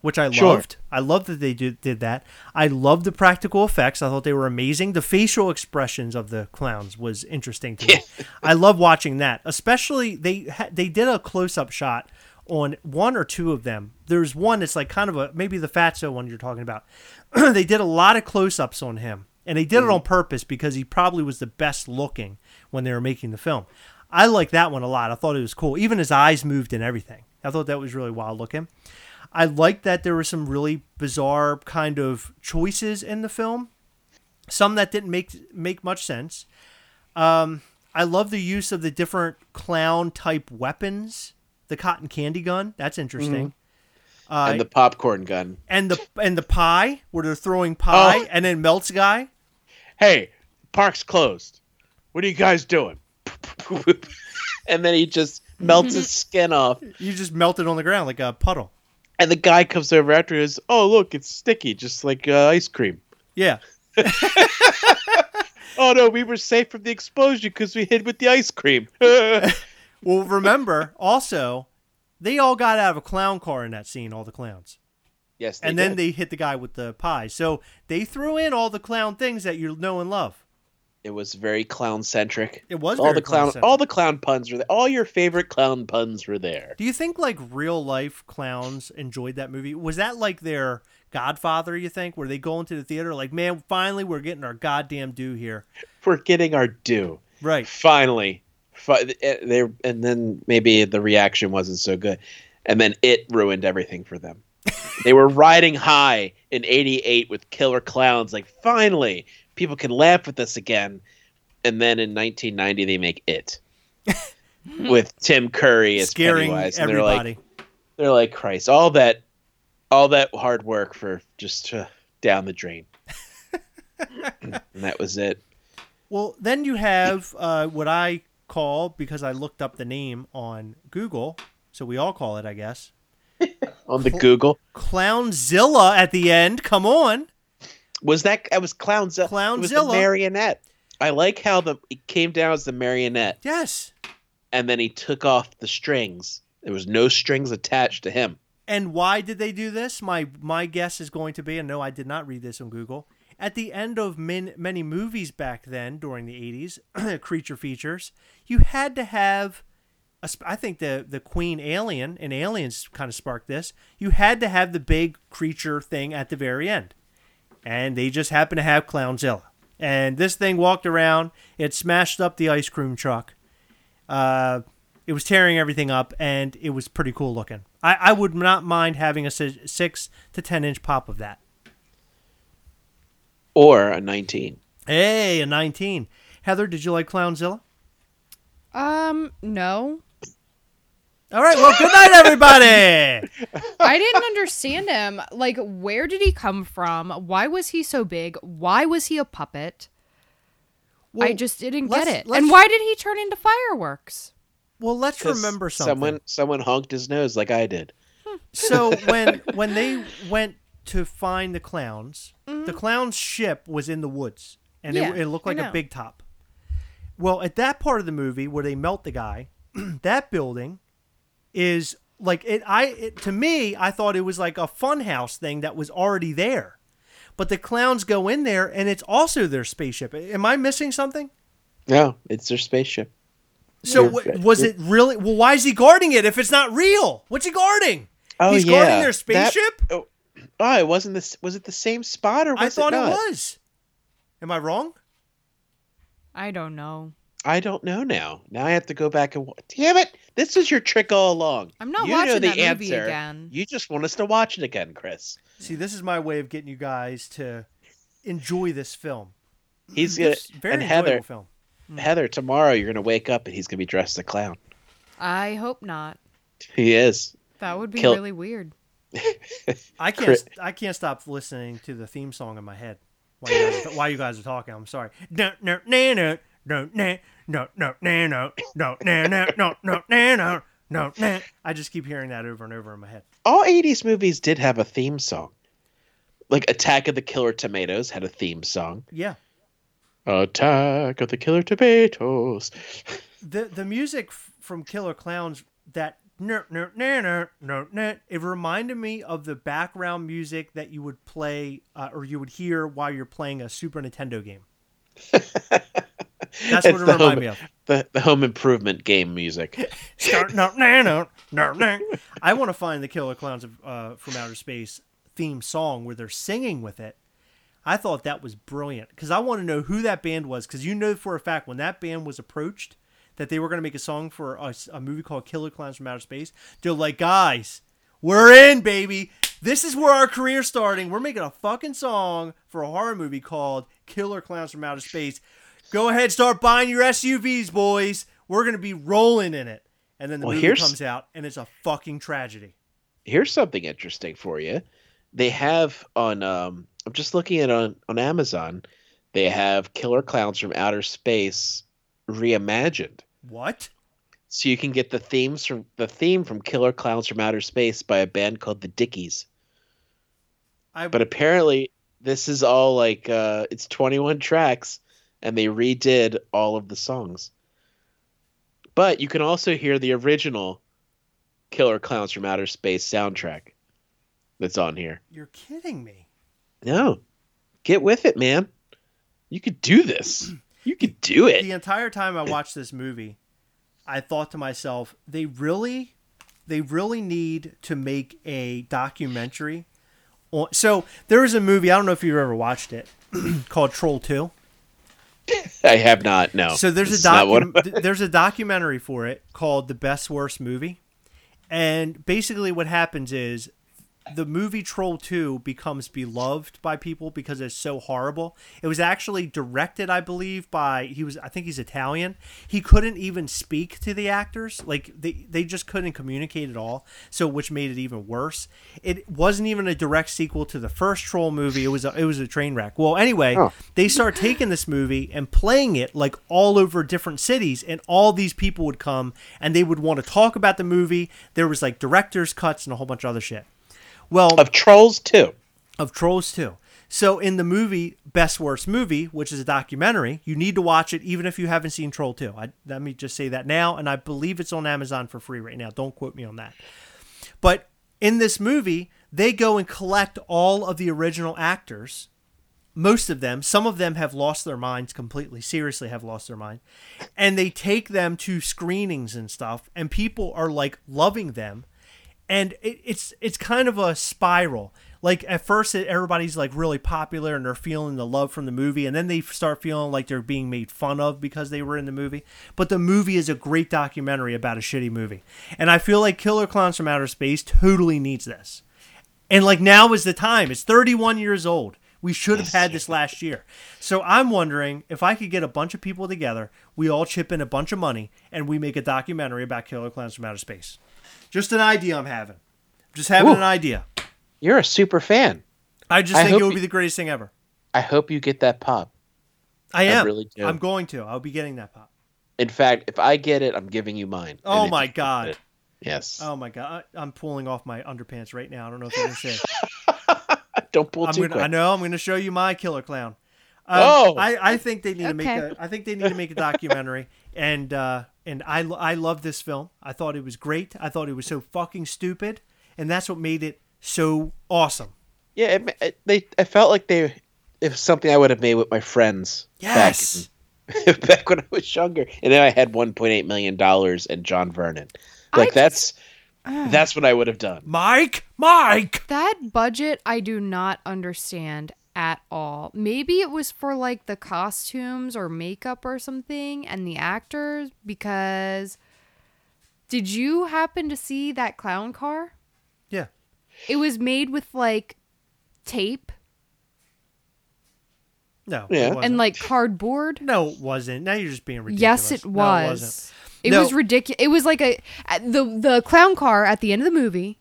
which I Sure. loved. I loved that they did, did that. I loved the practical effects. I thought they were amazing. The facial expressions of the clowns was interesting to me. I love watching that. Especially they ha- they did a close up shot on one or two of them. There's one that's like kind of a maybe the Fatso one you're talking about. they did a lot of close ups on him. And they did it mm-hmm. on purpose because he probably was the best looking when they were making the film. I like that one a lot. I thought it was cool. Even his eyes moved and everything. I thought that was really wild looking. I liked that there were some really bizarre kind of choices in the film. Some that didn't make make much sense. Um, I love the use of the different clown type weapons. The cotton candy gun, that's interesting. Uh, and the popcorn gun. and the and the pie where they're throwing pie Oh. and then melts guy. Hey, park's closed. What are you guys doing? and then he just melts his skin off. You just melt it on the ground like a puddle. And the guy comes over after and goes, Oh, look, it's sticky, just like uh, ice cream. Yeah. Oh, no, we were safe from the explosion because we hid with the ice cream. Well, remember also, they all got out of a clown car in that scene. All the clowns. yes, and then they hit the guy with the pie. So they threw in all the clown things that you know and love. It was very clown centric. It was all very the clown, clown-centric. all the clown puns were there. All your favorite clown puns were there. Do you think like real life clowns enjoyed that movie? Was that like their Godfather? You think where they go into the theater like, man, finally we're getting our goddamn due here, We're getting our due. right? Finally, Fi- eh, they and then maybe the reaction wasn't so good, and then it ruined everything for them. they were riding high in 88 with killer clowns like finally people can laugh with us again. And then in 1990 they make it with tim curry as Scaring pennywise. And they're like they're like christ all that all that hard work for just uh, down the drain. And that was it. Well, then you have uh, what I call because I looked up the name on Google, so we all call it, I guess, on the google? Clownzilla at the end. Come on. Was that that was clownzilla it was the marionette i like how the it came down as the marionette Yes. and then he took off the strings. There was no strings attached to him. And why did they do this? My my guess is going to be, and no, I did not read this on Google. At the end of min, many movies back then, during the '80s, creature features, you had to have. A, I think the the Queen Alien and Aliens kind of sparked this. You had to have the big creature thing at the very end, and they just happened to have Clownzilla. And this thing walked around. It smashed up the ice cream truck. Uh, it was tearing everything up, and it was pretty cool looking. I, I would not mind having a six to ten inch pop of that. Or a 19. Hey, a nineteen. Heather, did you like Clownzilla? Um, no. All right. Well, good night, everybody. I didn't understand him. Like, where did he come from? Why was he so big? Why was he a puppet? I just didn't get it. And why did he turn into fireworks? Well, let's remember something. Someone someone honked his nose like I did. Hmm. So when when they went to find the clowns, mm-hmm. the clown's ship was in the woods, and Yeah, it, it looked like a big top. Well, at that part of the movie where they melt the guy, that building is like it. I it, to me, I thought it was like a funhouse thing that was already there, but the clowns go in there, and it's also their spaceship. Am I missing something? No, it's their spaceship. So w- was it really? Well, why is he guarding it if it's not real? What's he guarding? Oh He's yeah, guarding their That- spaceship. oh, oh, it wasn't this. Was it the same spot or was I thought it it, was. Am I wrong? I don't know. I don't know now. Now I have to go back and. wa- Damn it! This is your trick all along. I'm not you know watching the that movie answer. again. You just want us to watch it again, Chris. See, this is my way of getting you guys to enjoy this film. He's mm, gonna It's a very and enjoyable Heather. film. Hmm. Heather, tomorrow you're gonna wake up and he's gonna be dressed as a clown. I hope not. He is. That would be Kill- really weird. I can't. I can't stop listening to the theme song in my head while you guys, are- while you guys are talking. I'm sorry. No, no, no, no, no, na, no, no, no, no, no, no, no, no, no, no, no, no, no. I just keep hearing that over and over in my head. All '80s movies did have a theme song. Like Attack of the Killer Tomatoes had a theme song. Yeah. Attack of the Killer Tomatoes. the the music from Killer Klowns that no no no no no no it reminded me of the background music that you would play uh, or you would hear while you're playing a Super Nintendo game. That's what it the reminded home, me of. The, the home improvement game music. No no no no no. I want to find the Killer Klowns of, uh, from Outer Space theme song where they're singing with it. I thought that was brilliant because I want to know who that band was because you know for a fact when that band was approached that they were going to make a song for a, a movie called Killer Klowns from Outer Space. They're like, guys, we're in, baby. This is where our career's starting. We're making a fucking song for a horror movie called Killer Klowns from Outer Space. Go ahead, start buying your SUVs, boys. We're going to be rolling in it. And then the Well, movie comes out and it's a fucking tragedy. Here's something interesting for you. They have on um I'm just looking at on on Amazon. They have Killer Klowns from Outer Space reimagined. What? So you can get the themes from the theme from Killer Klowns from Outer Space by a band called the Dickies. I But apparently this is all like uh it's 21 tracks and they redid all of the songs. But you can also hear the original Killer Klowns from Outer Space soundtrack that's on here. you're kidding me. No. Get with it, man. You could do this. You could do it. the entire time I watched this movie, I thought to myself, they really, they really need to make a documentary. On, so there is a movie I don't know if you've ever watched it called Troll Two. I have not. No. So there's a is not what docu- there's a documentary for it called The Best Worst Movie, and basically what happens is the movie Troll 2 becomes beloved by people because it's so horrible. It was actually directed, I believe, by he was I think he's Italian. He couldn't even speak to the actors. Like they they just couldn't communicate at all. So which made it even worse. It wasn't even a direct sequel to the first Troll movie. It was a, it was a train wreck. Well, anyway, Oh. they start taking this movie and playing it like all over different cities and all these people would come and they would want to talk about the movie. There was like director's cuts and a whole bunch of other shit. Well, Of Trolls too. of Trolls 2. So in the movie Best Worst Movie, which is a documentary, you need to watch it even if you haven't seen Troll 2. I, let me just say that now, and I believe it's on Amazon for free right now. Don't quote me on that. But in this movie, they go and collect all of the original actors. Most of them, some of them have lost their minds completely, seriously have lost their mind. And they take them to screenings and stuff, and people are like loving them and it, it's it's kind of a spiral. Like at first, it, everybody's like really popular and they're feeling the love from the movie, and then they start feeling like they're being made fun of because they were in the movie. But the movie is a great documentary about a shitty movie, and I feel like Killer Klowns from Outer Space totally needs this. And like now is the time. It's 31 years old. We should have had this last year. So I'm wondering if I could get a bunch of people together, we all chip in a bunch of money, and we make a documentary about Killer Klowns from Outer Space. Just an idea I'm having. Just having Ooh. an idea. You're a super fan. I just I think it hope would be the greatest thing ever. I hope you get that pop. I am. really do. I'm going to. I'll be getting that pop. In fact, if I get it, I'm giving you mine. Oh my God. it- Yes. Oh my god, I, I'm pulling off my underpants right now. I don't know if you're gonna see. Don't pull I'm too gonna, quick. I know I'm going to show you my killer clown. Um, Oh. I, I think they need to make Okay. a I think they need to make a documentary and uh, and I I love this film. I thought it was great. I thought it was so fucking stupid, and that's what made it so awesome. Yeah, it, it, they. I felt like they. It was something I would have made with my friends. Yes. Back, in, back when I was younger, and then I had 1.8 million dollars and John Vernon. Like I that's uh. that's what I would have done. Mike, Mike. That budget I do not understand at all. Maybe it was for like the costumes or makeup or something and the actors because did you happen to see that clown car? Yeah. It was made with like tape No. Yeah. It wasn't. and like cardboard. no, it wasn't. Now you're just being ridiculous. Yes, it No, was. wasn't. it No. was ridiculous. It was like a the the clown car at the end of the movie.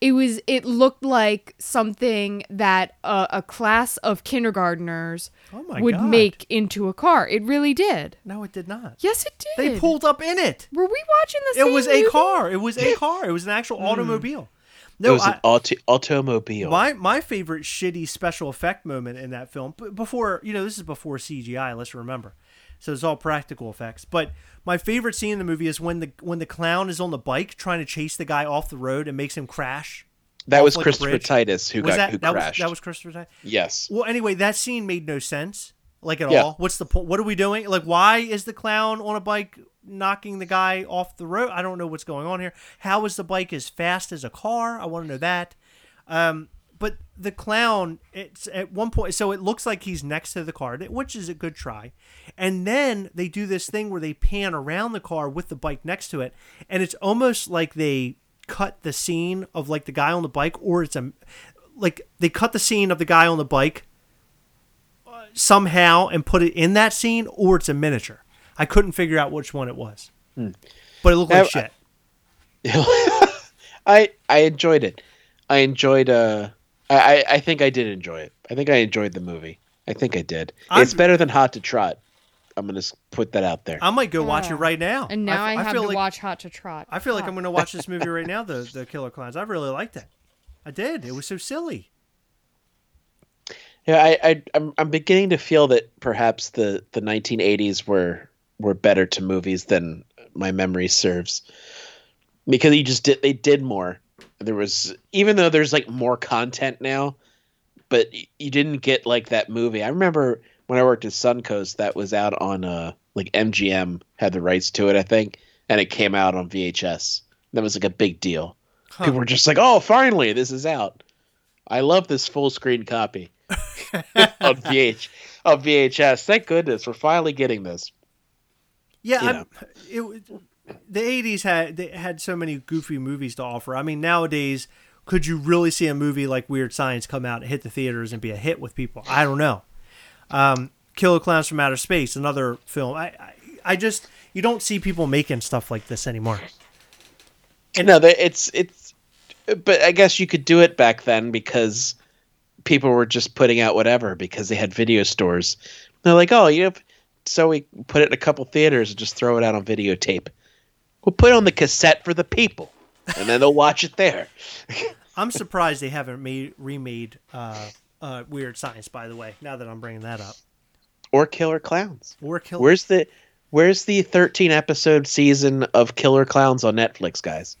It was. It looked like something that a, a class of kindergartners Oh my would God. make into a car. It really did. No, it did not. Yes, it did. They pulled up in it. Were we watching the It same was a movie? Hmm. car. It was a car. It was an actual automobile. No, it was I, an auto, automobile. My my favorite shitty special effect moment in that film, b- before you know, this is before CGI. Let's remember, so it's all practical effects. But my favorite scene in the movie is when the when the clown is on the bike trying to chase the guy off the road and makes him crash. that was like Christopher. Titus who was got that who that crashed. was that was Christopher? Titus? yes. Well, anyway, that scene made no sense, like at Yeah. all. What's the point? What are we doing? Like, why is the clown on a bike knocking the guy off the road? I don't know what's going on here. How is the bike as fast as a car? I want to know that. Um, but the clown, it's at one point, so it looks like he's next to the car, which is a good try. And then they do this thing where they pan around the car with the bike next to it, and it's almost like they cut the scene of like the guy on the bike, or it's a like they cut the scene of the guy on the bike uh, somehow and put it in that scene, or it's a miniature. I couldn't figure out which one it was, but it looked like shit. I I enjoyed it. I enjoyed. Uh, I I- I think I did enjoy it. I think I enjoyed the movie. I think I did. I'm- it's better than Hot to Trot. I'm gonna put that out there. I might go watch it Uh, right now. And now I, I have feel to like, watch Hot to Trot. I feel like I'm going to watch this movie right now. The the Killer Klowns. I really liked it. I did. It was so silly. Yeah, I, I I'm I'm beginning to feel that perhaps the the 1980s were were better to movies than my memory serves, because you just did they did more. There was even though there's like more content now, but you didn't get like that movie. I remember when I worked at Suncoast, that was out on uh like MGM had the rights to it, I think, and it came out on VHS. That was like a big deal. Huh. People were just like, "Oh, finally, this is out." I love this full screen copy of VH on VHS. Thank goodness we're finally getting this. Yeah, it, the '80s had they had so many goofy movies to offer. I mean, nowadays could you really see a movie like Weird Science come out and hit the theaters and be a hit with people? I don't know. Um, Killer Klowns from Outer Space, another film. I, I, I just you don't see people making stuff like this anymore. no, it's it's. But I guess you could do it back then because people were just putting out whatever because they had video stores. They're like, oh, you know, so we put it in a couple theaters and just throw it out on videotape. We'll put it on the cassette for the people, and then they'll watch it there. I'm surprised they haven't made remade uh, uh, Weird Science. By the way, now that I'm bringing that up, Or Killer Klowns. or Killer. Where's the Where's the 13 episode season of Killer Klowns on Netflix, guys?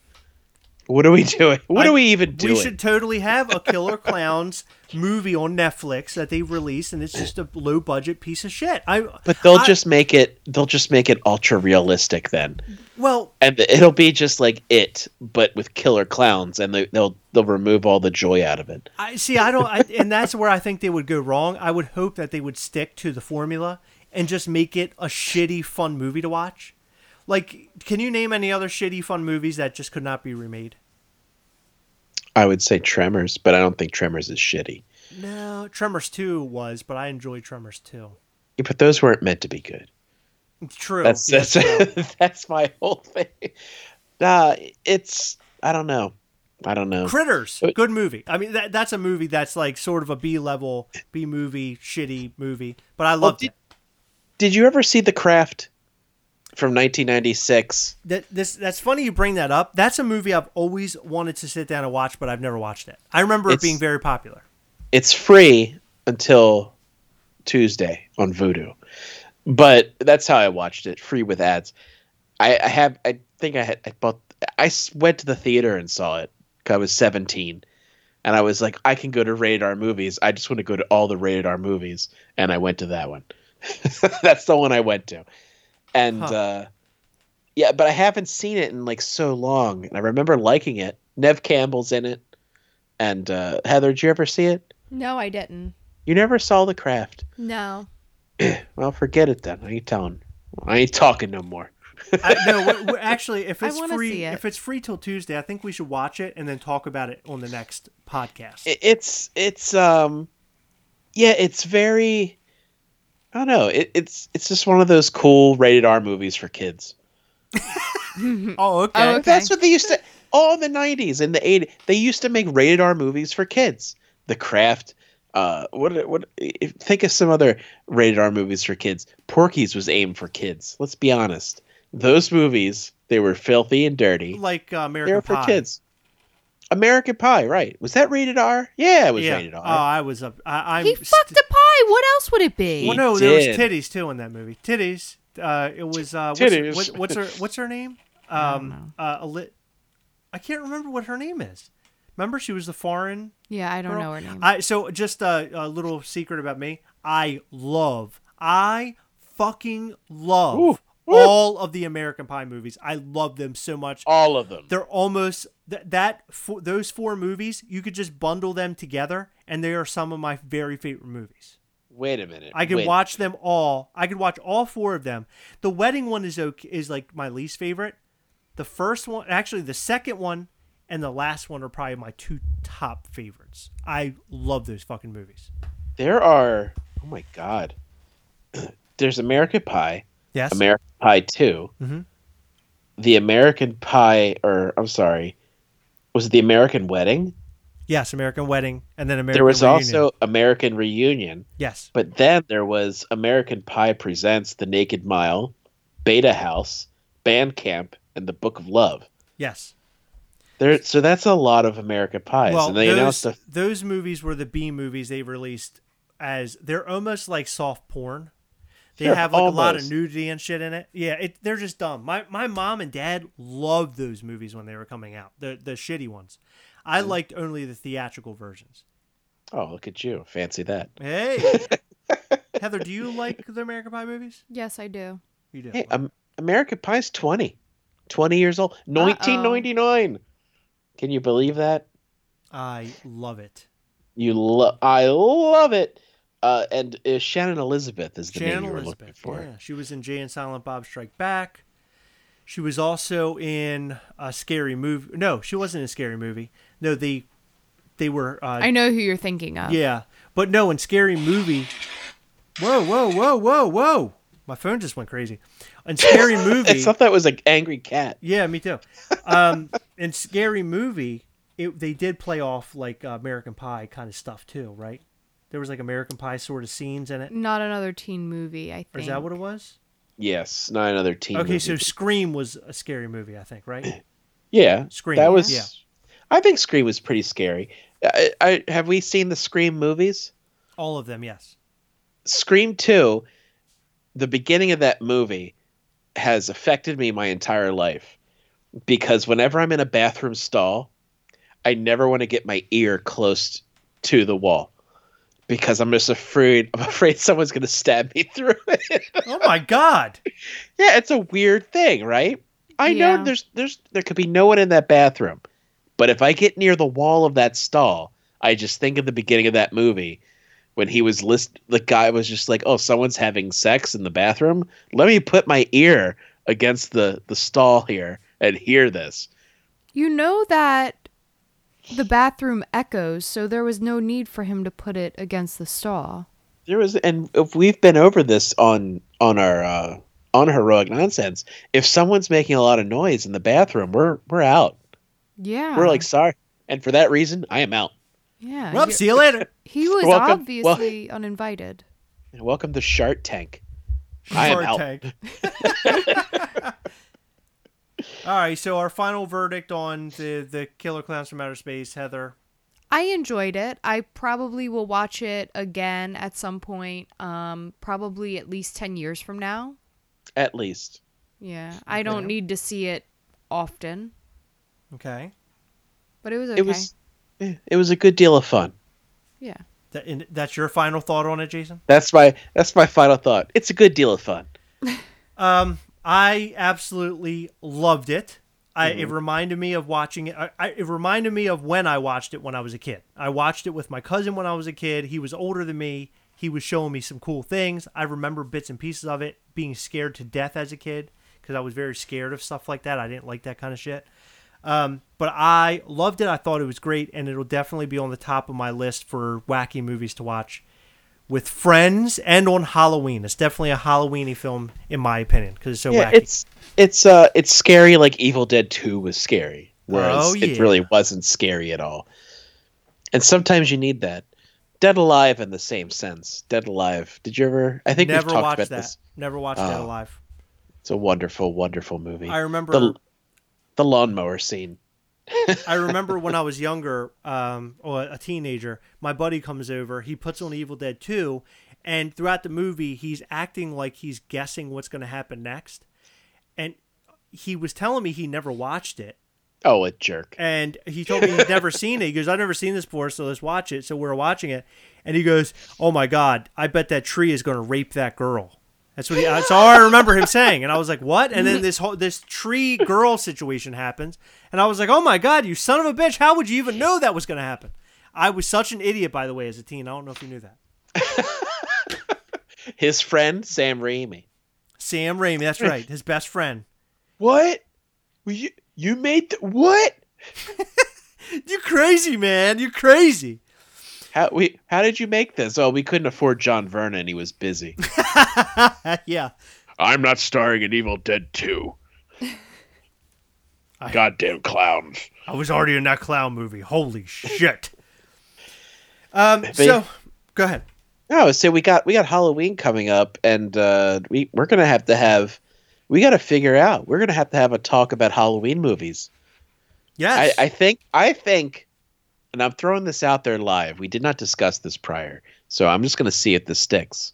What are we doing? What I- are we even doing? We should totally have a Killer Klowns movie on Netflix that they release, and it's just a low budget piece of shit. I But they'll I- just make it. They'll just make it ultra realistic then, well, and it'll be just like it, but with killer clowns, and they, they'll they'll remove all the joy out of it. I see. I don't, I, and that's where I think they would go wrong. I would hope that they would stick to the formula and just make it a shitty, fun movie to watch. Like, can you name any other shitty, fun movies that just could not be remade? I would say Tremors, but I don't think Tremors is shitty. No, Tremors Two was, but I enjoyed Tremors Two. Yeah, But those weren't meant to be good. True. That's that's true. that's my whole thing. Uh, it's I don't know. I don't know. Critters, But- good movie. I mean, that, that's a movie that's like sort of a B level, B movie, shitty movie, but I loved did- it. Did you ever see The Craft from 1996? That this that's funny you bring that up. That's a movie I've always wanted to sit down and watch, but I've never watched it. I remember it being very popular. It's free until Tuesday on Vudu, but that's how I watched it, free with ads. I, I have, I think I had, I bought, I went to the theater and saw it. I was 17, and I was like, I can go to rated R movies. I just want to go to all the rated R movies, and I went to that one. that's the one I went to, and Huh. uh, yeah, but I haven't seen it in like so long, and I remember liking it. Neve Campbell's in it, and uh, Heather, did you ever see it? No, I didn't. You never saw the craft. No. Well, forget it then. I ain't telling. I ain't talking no more. I, no, w- w- actually, if it's free, it. if it's free till Tuesday, I think we should watch it and then talk about it on the next podcast. It, it's it's um, yeah, it's very. I don't know. It, it's it's just one of those cool rated R movies for kids. oh, okay. Oh, okay. That's what they used to. All in the '90s and the '80s, they used to make rated R movies for kids. The Craft. Uh, what what? if- Think of some other rated R movies for kids. Porky's was aimed for kids. Let's be honest. Those movies, they were filthy and dirty. Like uh, American They're for Pie. kids. American Pie, right? Was that rated R? Yeah, it was yeah. rated R. Oh, I was up. I, I'm. he st- fucked a pie. What else would it be? Well, He no, there was did. titties too in that movie. Titties. Uh, it was uh, what's, Titties. What, what's her What's her name? I don't Um, uh, Ali- I can't remember what her name is. Remember, she was the foreign. yeah, I don't girl? know her name. I so just a, a little secret about me. I love. I fucking love Ooh, ooh. all of the American Pie movies. I love them so much. All of them. They're almost th- that fo- those four movies. You could just bundle them together, and they are some of my very favorite movies. Wait a minute. I could watch them all. I could watch all four of them. The wedding one is okay, is like my least favorite. The first one, actually, the second one and the last one are probably my two top favorites. I love those fucking movies. There are. Oh my god. There's American Pie, Yes. American Pie 2 Mhm. the American Pie, or I'm sorry, was it the American Wedding? Yes, American Wedding, and then American. there was Reunion. also American Reunion, yes. but then there was American Pie Presents The Naked Mile, Beta House, Band Camp, and The Book of Love. Yes. There, so that's a lot of American Pies, Well, and they those, announced a those movies were the B movies they released as they're almost like soft porn. They Sure, have like a lot of nudity and shit in it. Yeah, it, they're just dumb. My my mom and dad loved those movies when they were coming out. The the shitty ones. I Mm-hmm. liked only the theatrical versions. Oh, look at you. Fancy that. Hey, Heather, do you like the American Pie movies? yes, I do. You do. Hey, um, American Pie's 20. 20 years old. 1999. Can you believe that? I love it. You lo- I love it. Uh, and uh, Shannon Elizabeth is the Shannon name you were Elizabeth. looking for. Yeah, she was in Jay and Silent Bob Strike Back. She was also in a scary movie. No, she wasn't in a scary movie. No, they they were. Uh, I know who you're thinking of. Yeah, but no, in Scary Movie. Whoa, whoa, whoa, whoa, whoa! My phone just went crazy. In Scary Movie, I thought that was an angry cat. Yeah, me too. Um, in Scary Movie, it, they did play off like uh, American Pie kind of stuff too, right? There was like American Pie sort of scenes in it. Not another teen movie, I think. Or is that what it was? Yes, not another teen. Okay, movie. so Scream was a scary movie, I think, right? yeah, Scream, That was. yeah. I think Scream was pretty scary. I, I, have we seen the Scream movies? All of them, yes. Scream 2, the beginning of that movie has affected me my entire life because whenever I'm in a bathroom stall, I never want to get my ear close to the wall because I'm just afraid I'm afraid someone's going to stab me through it. Oh my God! yeah, it's a weird thing, right? I Yeah. know there's there's there could be no one in that bathroom. But if I get near the wall of that stall, I just think of the beginning of that movie when he was list the guy was just like, "Oh, someone's having sex in the bathroom. Let me put my ear against the the stall here and hear this." You know that the bathroom echoes, so there was no need for him to put it against the stall. There was and if we've been over this on on our uh on heroic nonsense. If someone's making a lot of noise in the bathroom, we're we're out. Yeah. We're like, "Sorry." And for that reason, I am out. yeah. Well, you're- see you later. He was Welcome- obviously uninvited. Welcome to Shark Tank. I am out. Tank. All right, so our final verdict on the the Killer Klowns from Outer Space, Heather. I enjoyed it. I probably will watch it again at some point. Um, probably at least ten years from now. At least. Yeah, I don't need to see it often, Okay, but it was okay. It was it was a good deal of fun. yeah. that, and that's your final thought on it, Jason. That's my that's my final thought. It's a good deal of fun. Um, I absolutely loved it. I, Mm-hmm. It reminded me of watching it. I, I, it reminded me of when I watched it when I was a kid. I watched it with my cousin when I was a kid. He was older than me. He was showing me some cool things. I remember bits and pieces of it. Being scared to death as a kid because I was very scared of stuff like that. I didn't like that kind of shit. Um, but I loved it. I thought it was great, and it'll definitely be on the top of my list for wacky movies to watch with friends and on Halloween. It's definitely a Halloweeny film in my opinion because it's so yeah, wacky. it's it's uh it's scary like Evil Dead 2 was scary. Whereas Oh, it really wasn't scary at all. And sometimes you need that. Dead Alive in the same sense. Dead Alive. Did you ever I think Never we've talked watched about that. this. Never watched Dead Oh. Alive. It's a wonderful, wonderful movie. I remember. the the lawnmower scene. I remember when I was younger, um, or a teenager. My buddy comes over. He puts on Evil Dead 2, and throughout the movie, he's acting like he's guessing what's going to happen next. And he was telling me he never watched it, Oh, a jerk. and he told me he'd never seen it. He goes, "I've never seen this before, so let's watch it." So we're watching it, and he goes, "Oh my god, I bet that tree is going to rape that girl." That's what he. That's all I remember him saying, and I was like, "What?" And then this whole this tree girl situation happens, and I was like, "Oh my god, you son of a bitch! How would you even know that was going to happen?" I was such an idiot, by the way, as a teen. I don't know if you knew that. His friend Sam Raimi. Sam Raimi, that's right, his best friend. What? You you made th- what? You crazy man, you crazy. How we how did you make this? Oh, we couldn't afford John Vernon. He was busy. yeah, I'm not starring in Evil Dead 2. Goddamn clowns. I was already in that clown movie. Holy shit. Um. So, go ahead. No, so we got we got Halloween coming up, and uh, we we're gonna have to have we got to figure out. We're gonna have to have a talk about Halloween movies. Yes. I, I think I think, and I'm throwing this out there live. We did not discuss this prior, so I'm just gonna see if this sticks.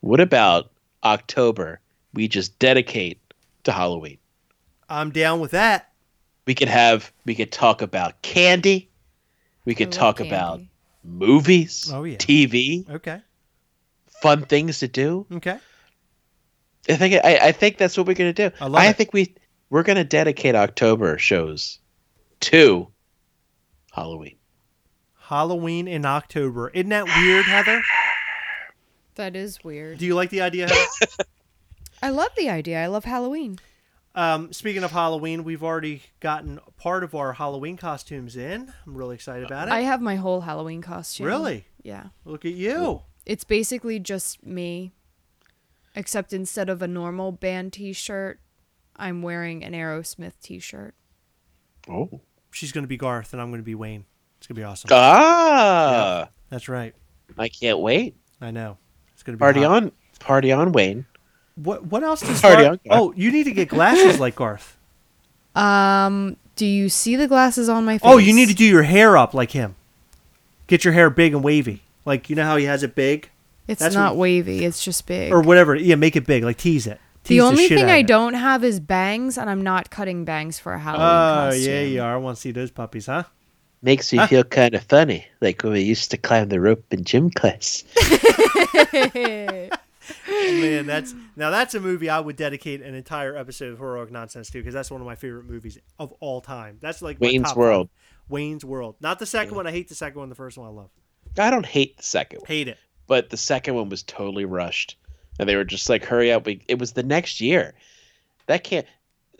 What about October? We just dedicate to Halloween. I'm down with that. We could have we could talk about candy. We could talk candy. about movies, Oh, yeah. TV, Okay. fun things to do. Okay. I think I, I think that's what we're gonna do. I love it. think we we're gonna dedicate October shows to Halloween. Halloween in October. Isn't that weird, Heather? That is weird. Do you like the idea, Heather? I love the idea. I love Halloween. Um, speaking of Halloween, we've already gotten part of our Halloween costumes in. I'm really excited about it. I have my whole Halloween costume. really? Yeah. Look at you. It's basically just me, except instead of a normal band t shirt, I'm wearing an Aerosmith t shirt. Oh. She's going to be Garth, and I'm going to be Wayne. It's going to be awesome. Ah. That's right. I can't wait. I know. It's going to be Party hot. on. Party on, Wayne. What What else does Party Garth? on, Garth. Oh, you need to get glasses like Garth. Um, do you see the glasses on my face? Oh, you need to do your hair up like him. Get your hair big and wavy. Like you know how he has it big It's that's not what- wavy. It's just big. or whatever. Yeah, make it big. Like tease it. Tease the only shit thing I it. don't have is bangs, and I'm not cutting bangs for a Halloween Oh costume. yeah, you are. I want to see those puppies, huh? Makes me Huh? feel kind of funny, like when we used to climb the rope in gym class. Oh, man, that's now that's a movie I would dedicate an entire episode of Heroic Nonsense to because that's one of my favorite movies of all time. That's like Wayne's World. five. Wayne's World, not the second one. I hate the second one. The first one I love. I don't hate the second one, Hate it. but the second one was totally rushed, and they were just like, "Hurry up!" We, it was the next year. That can't.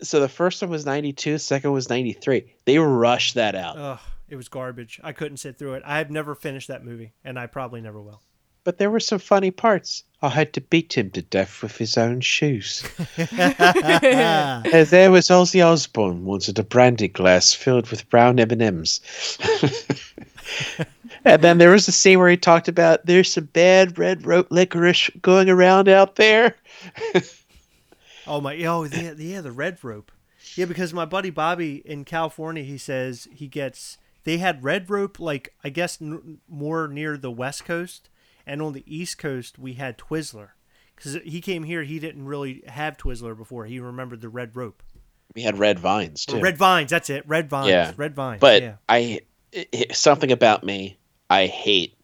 So the first one was ninety two, second was ninety three. They rushed that out, Ugh, it was garbage. I couldn't sit through it. I have never finished that movie, and I probably never will. but there were some funny parts. I had to beat him to death with his own shoes. And there was Ozzy Osbourne wanted a brandy glass filled with brown M and M's. And then there was a scene where he talked about there's some bad red rope licorice going around out there. Oh my! Oh yeah, yeah, the red rope. Yeah, because my buddy Bobby in California, he says he gets. They had red rope, like I guess n- more near the west coast, and on the east coast we had Twizzler. Because he came here, he didn't really have Twizzler before. He remembered the red rope, We had red vines Or too. red vines. That's it, red vines. Yeah. red vines. but yeah. I i i- something about me, I hate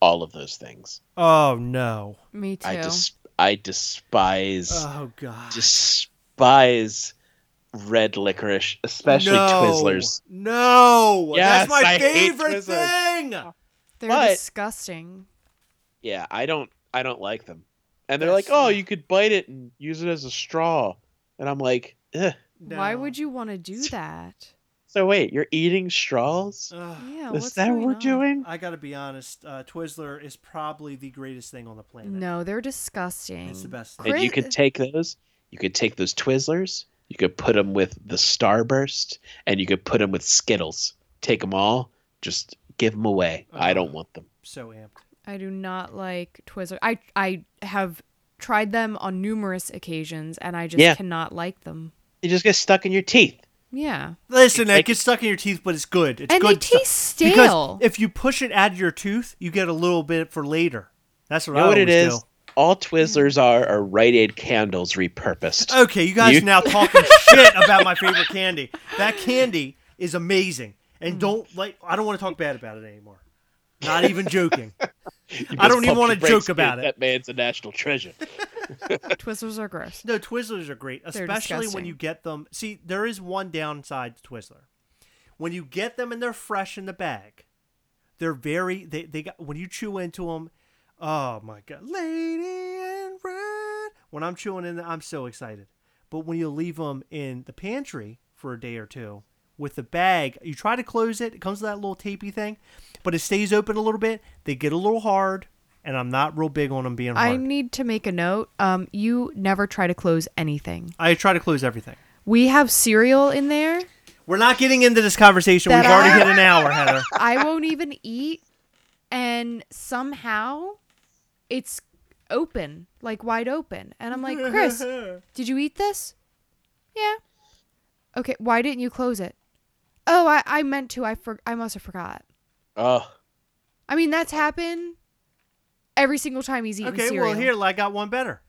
all of those things. Oh no! Me too. I just I despise Oh god! despise red licorice, especially no. Twizzlers. No, Yes, that's my I favorite Twizzlers. thing. They're but- disgusting. Yeah, I don't I don't like them. And they're That's- like, "Oh, you could bite it and use it as a straw." And I'm like, Ugh. Why would you want to do that? "So wait, you're eating straws? Ugh. Yeah, Is what's that what we're on? doing?" I gotta be honest. Uh, Twizzler is probably the greatest thing on the planet. No, they're disgusting. it's the best. Thing. And you could take those. You could take those Twizzlers. You could put them with the Starburst, and you could put them with Skittles. Take them all. Just give them away. I don't want them. So amped. I do not like Twizzlers. I I have tried them on numerous occasions, and I just Yeah. cannot like them. They just get stuck in your teeth. Yeah, Listen, it, like- gets stuck in your teeth, but it's good. It's and good they stuff. taste stale. Because if you push it out of your tooth, you get a little bit for later. That's what You know I what it always is? All Twizzlers are are Rite Aid candles repurposed. Okay, you guys You- are now talking shit about my favorite candy. That candy is amazing, and hmm. don't like. I don't want to talk bad about it anymore. Not even joking. I don't even wanna joke kid. about it. That man's a national treasure. Twizzlers are gross. No, Twizzlers are great, especially when you get them. See, there is one downside to Twizzler. When you get them and they're fresh in the bag, they're very they they got when you chew into them. Oh my god, lady in red. When I'm chewing in, I'm so excited. But when you leave them in the pantry for a day or two with the bag, you try to close it. It comes with that little tapey thing, but it stays open a little bit. They get a little hard, and I'm not real big on them being hard. I need to make a note. Um, you never try to close anything. I try to close everything. We have cereal in there. We're not getting into this conversation. That We've already I- hit an hour, Heather. I won't even eat, and somehow it's open, like wide open. And I'm like, Chris, did you eat this? Yeah. Okay, why didn't you close it? Oh, I, I meant to. I for, I must have forgot. Oh, I mean, that's happened every single time he's eaten okay, cereal. well, here, I got one better.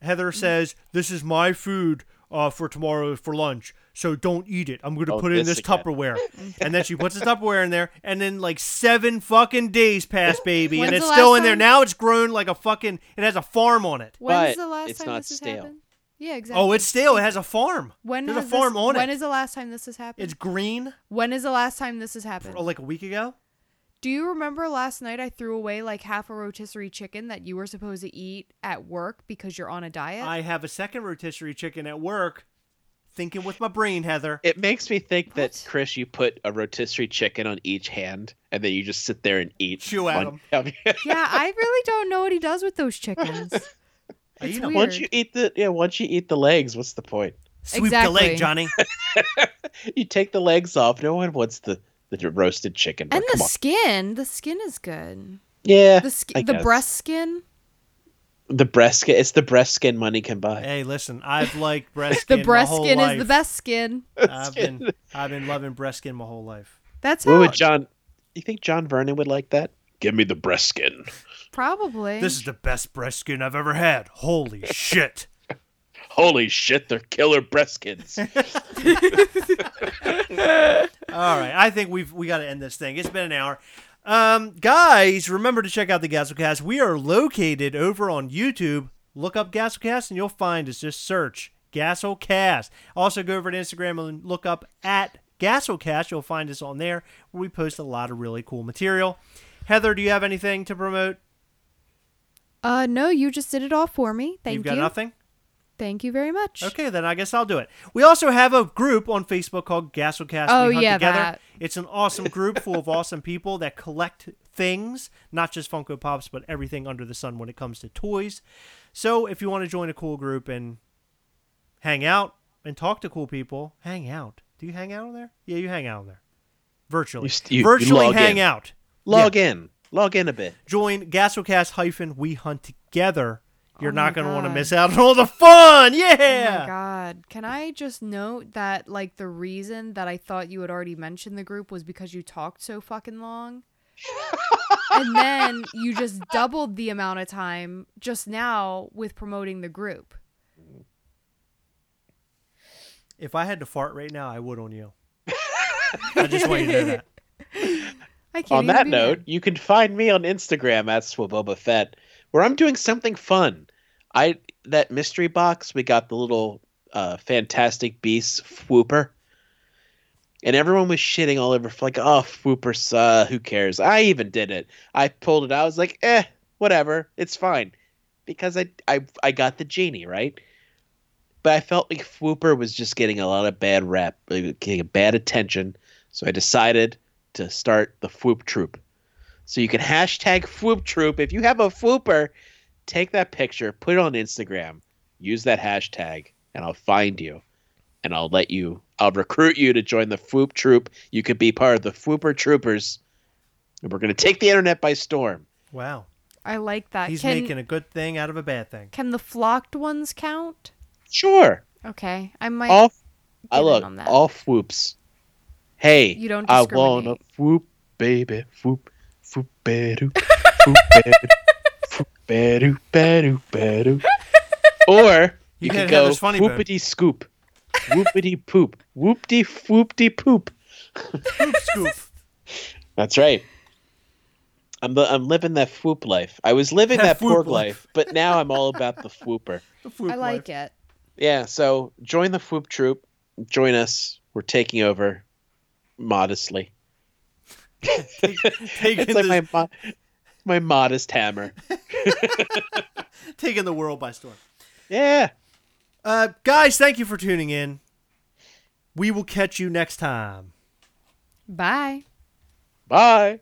Heather says, This is my food uh, for tomorrow for lunch, so don't eat it. I'm going to Oh, put it in this this again. Tupperware. and then she puts the Tupperware in there, and then like seven fucking days pass, baby, and it's still last in there. time- Now it's grown like a fucking, it has a farm on it. When's But the last it's time not this has happened? Yeah, exactly. Oh, it's stale. It has a farm. when There's a farm this, on When it. is the last time this has happened? It's green, when is the last time this has happened? oh, like a week ago. Do you remember last night I threw away like half a rotisserie chicken that you were supposed to eat at work because you're on a diet? I have a second rotisserie chicken at work Thinking with my brain, Heather. It makes me think that What? Chris, you put a rotisserie chicken on each hand, and then you just sit there and eat. Chew at one- Yeah, I really don't know what he does with those chickens. I It's eat 'em. weird. once you eat the yeah, once you eat the legs, what's the point? Sweep the leg, Johnny. You take the legs off. No one wants the the roasted chicken. and the on. skin, the skin is good. yeah, The sk- the guess. breast skin, the breast skin. It's the breast skin money can buy. Hey, listen, I've liked breast the breast my whole skin life. is the best skin. I've been I've been loving breast skin my whole life. That's What how would John? You think John Vernon would like that? Give me the breast skin. probably. This is the best breast skin I've ever had. Holy shit. Holy shit, they're killer breast skins. All right, I think we've we got to end this thing. It's been an hour. Um, guys, remember to check out the Gasolcast. We are located over on YouTube. Look up Gasolcast and you'll find us. Just search Gasolcast. Also, go over to Instagram and look up at Gasolcast. You'll find us on there where we post a lot of really cool material. Heather, do you have anything to promote? uh, no, you just did it all for me. Thank you. You've got you. nothing? Thank you very much. Okay, then I guess I'll do it. We also have a group on Facebook called Gasolcast. Oh, we Hunt yeah, together. that. It's an awesome group full of awesome people that collect things, not just Funko Pops, but everything under the sun when it comes to toys. So if you want to join a cool group and hang out and talk to cool people, hang out. Do you hang out on there? Yeah, you hang out on there. Virtually. You st- you- you Virtually log hang in. out. Log in. Log in a bit. Join Gasolcast hyphen We Hunt Together. You're Oh not going to want to miss out on all the fun. Oh yeah. Oh Yeah. my god. Can I just note that like the reason that I thought you had already mentioned the group was because you talked so fucking long? and then you just doubled the amount of time just now with promoting the group. If I had to fart right now, I would on you. I just want you to know that. I can't On that note, mad. you can find me on Instagram at Swabobafett, where I'm doing something fun. I that mystery box we got the little uh, Fantastic Beasts Fwooper, and everyone was shitting all over like, oh, Fwoopers, uh, who cares? I even did it. I pulled it out. I was like, eh, whatever, it's fine, because I I I got the genie right. But I felt like Fwooper was just getting a lot of bad like, getting bad attention. So I decided to start the Fwoop Troop. So you can hashtag Fwoop Troop. If you have a Fwooper, take that picture, put it on Instagram, use that hashtag, and I'll find you. And I'll let you, I'll recruit you to join the Fwoop Troop. You could be part of the Fwooper Troopers. And we're going to take the internet by storm. Wow. I like that. He's can, making a good thing out of a bad thing. can the flocked ones count? Sure. Okay. I might All, I get in look, on that. all Fwoops. Hey, You don't I want a discriminate. Fwoop, baby. Fwoop, Fwoop, ba-doo, Fwoop, ba-doo, Fwoop, ba-doo, ba-doo, ba-doo. Or You you, can can go this funny bone. whoopity scoop, whoopity poop, whoopty whoopty poop. Poop scoop. That's right. I'm the, I'm living that whoop life. I was living That that porg life. life, but now I'm all about the whooper. The poop I like it. Yeah, so join the whoop troop. Join us. We're taking over modestly. Taking it's like the- my mo- my modest hammer. taking the world by storm. Yeah. Uh, guys, thank you for tuning in. We will catch you next time. Bye. Bye.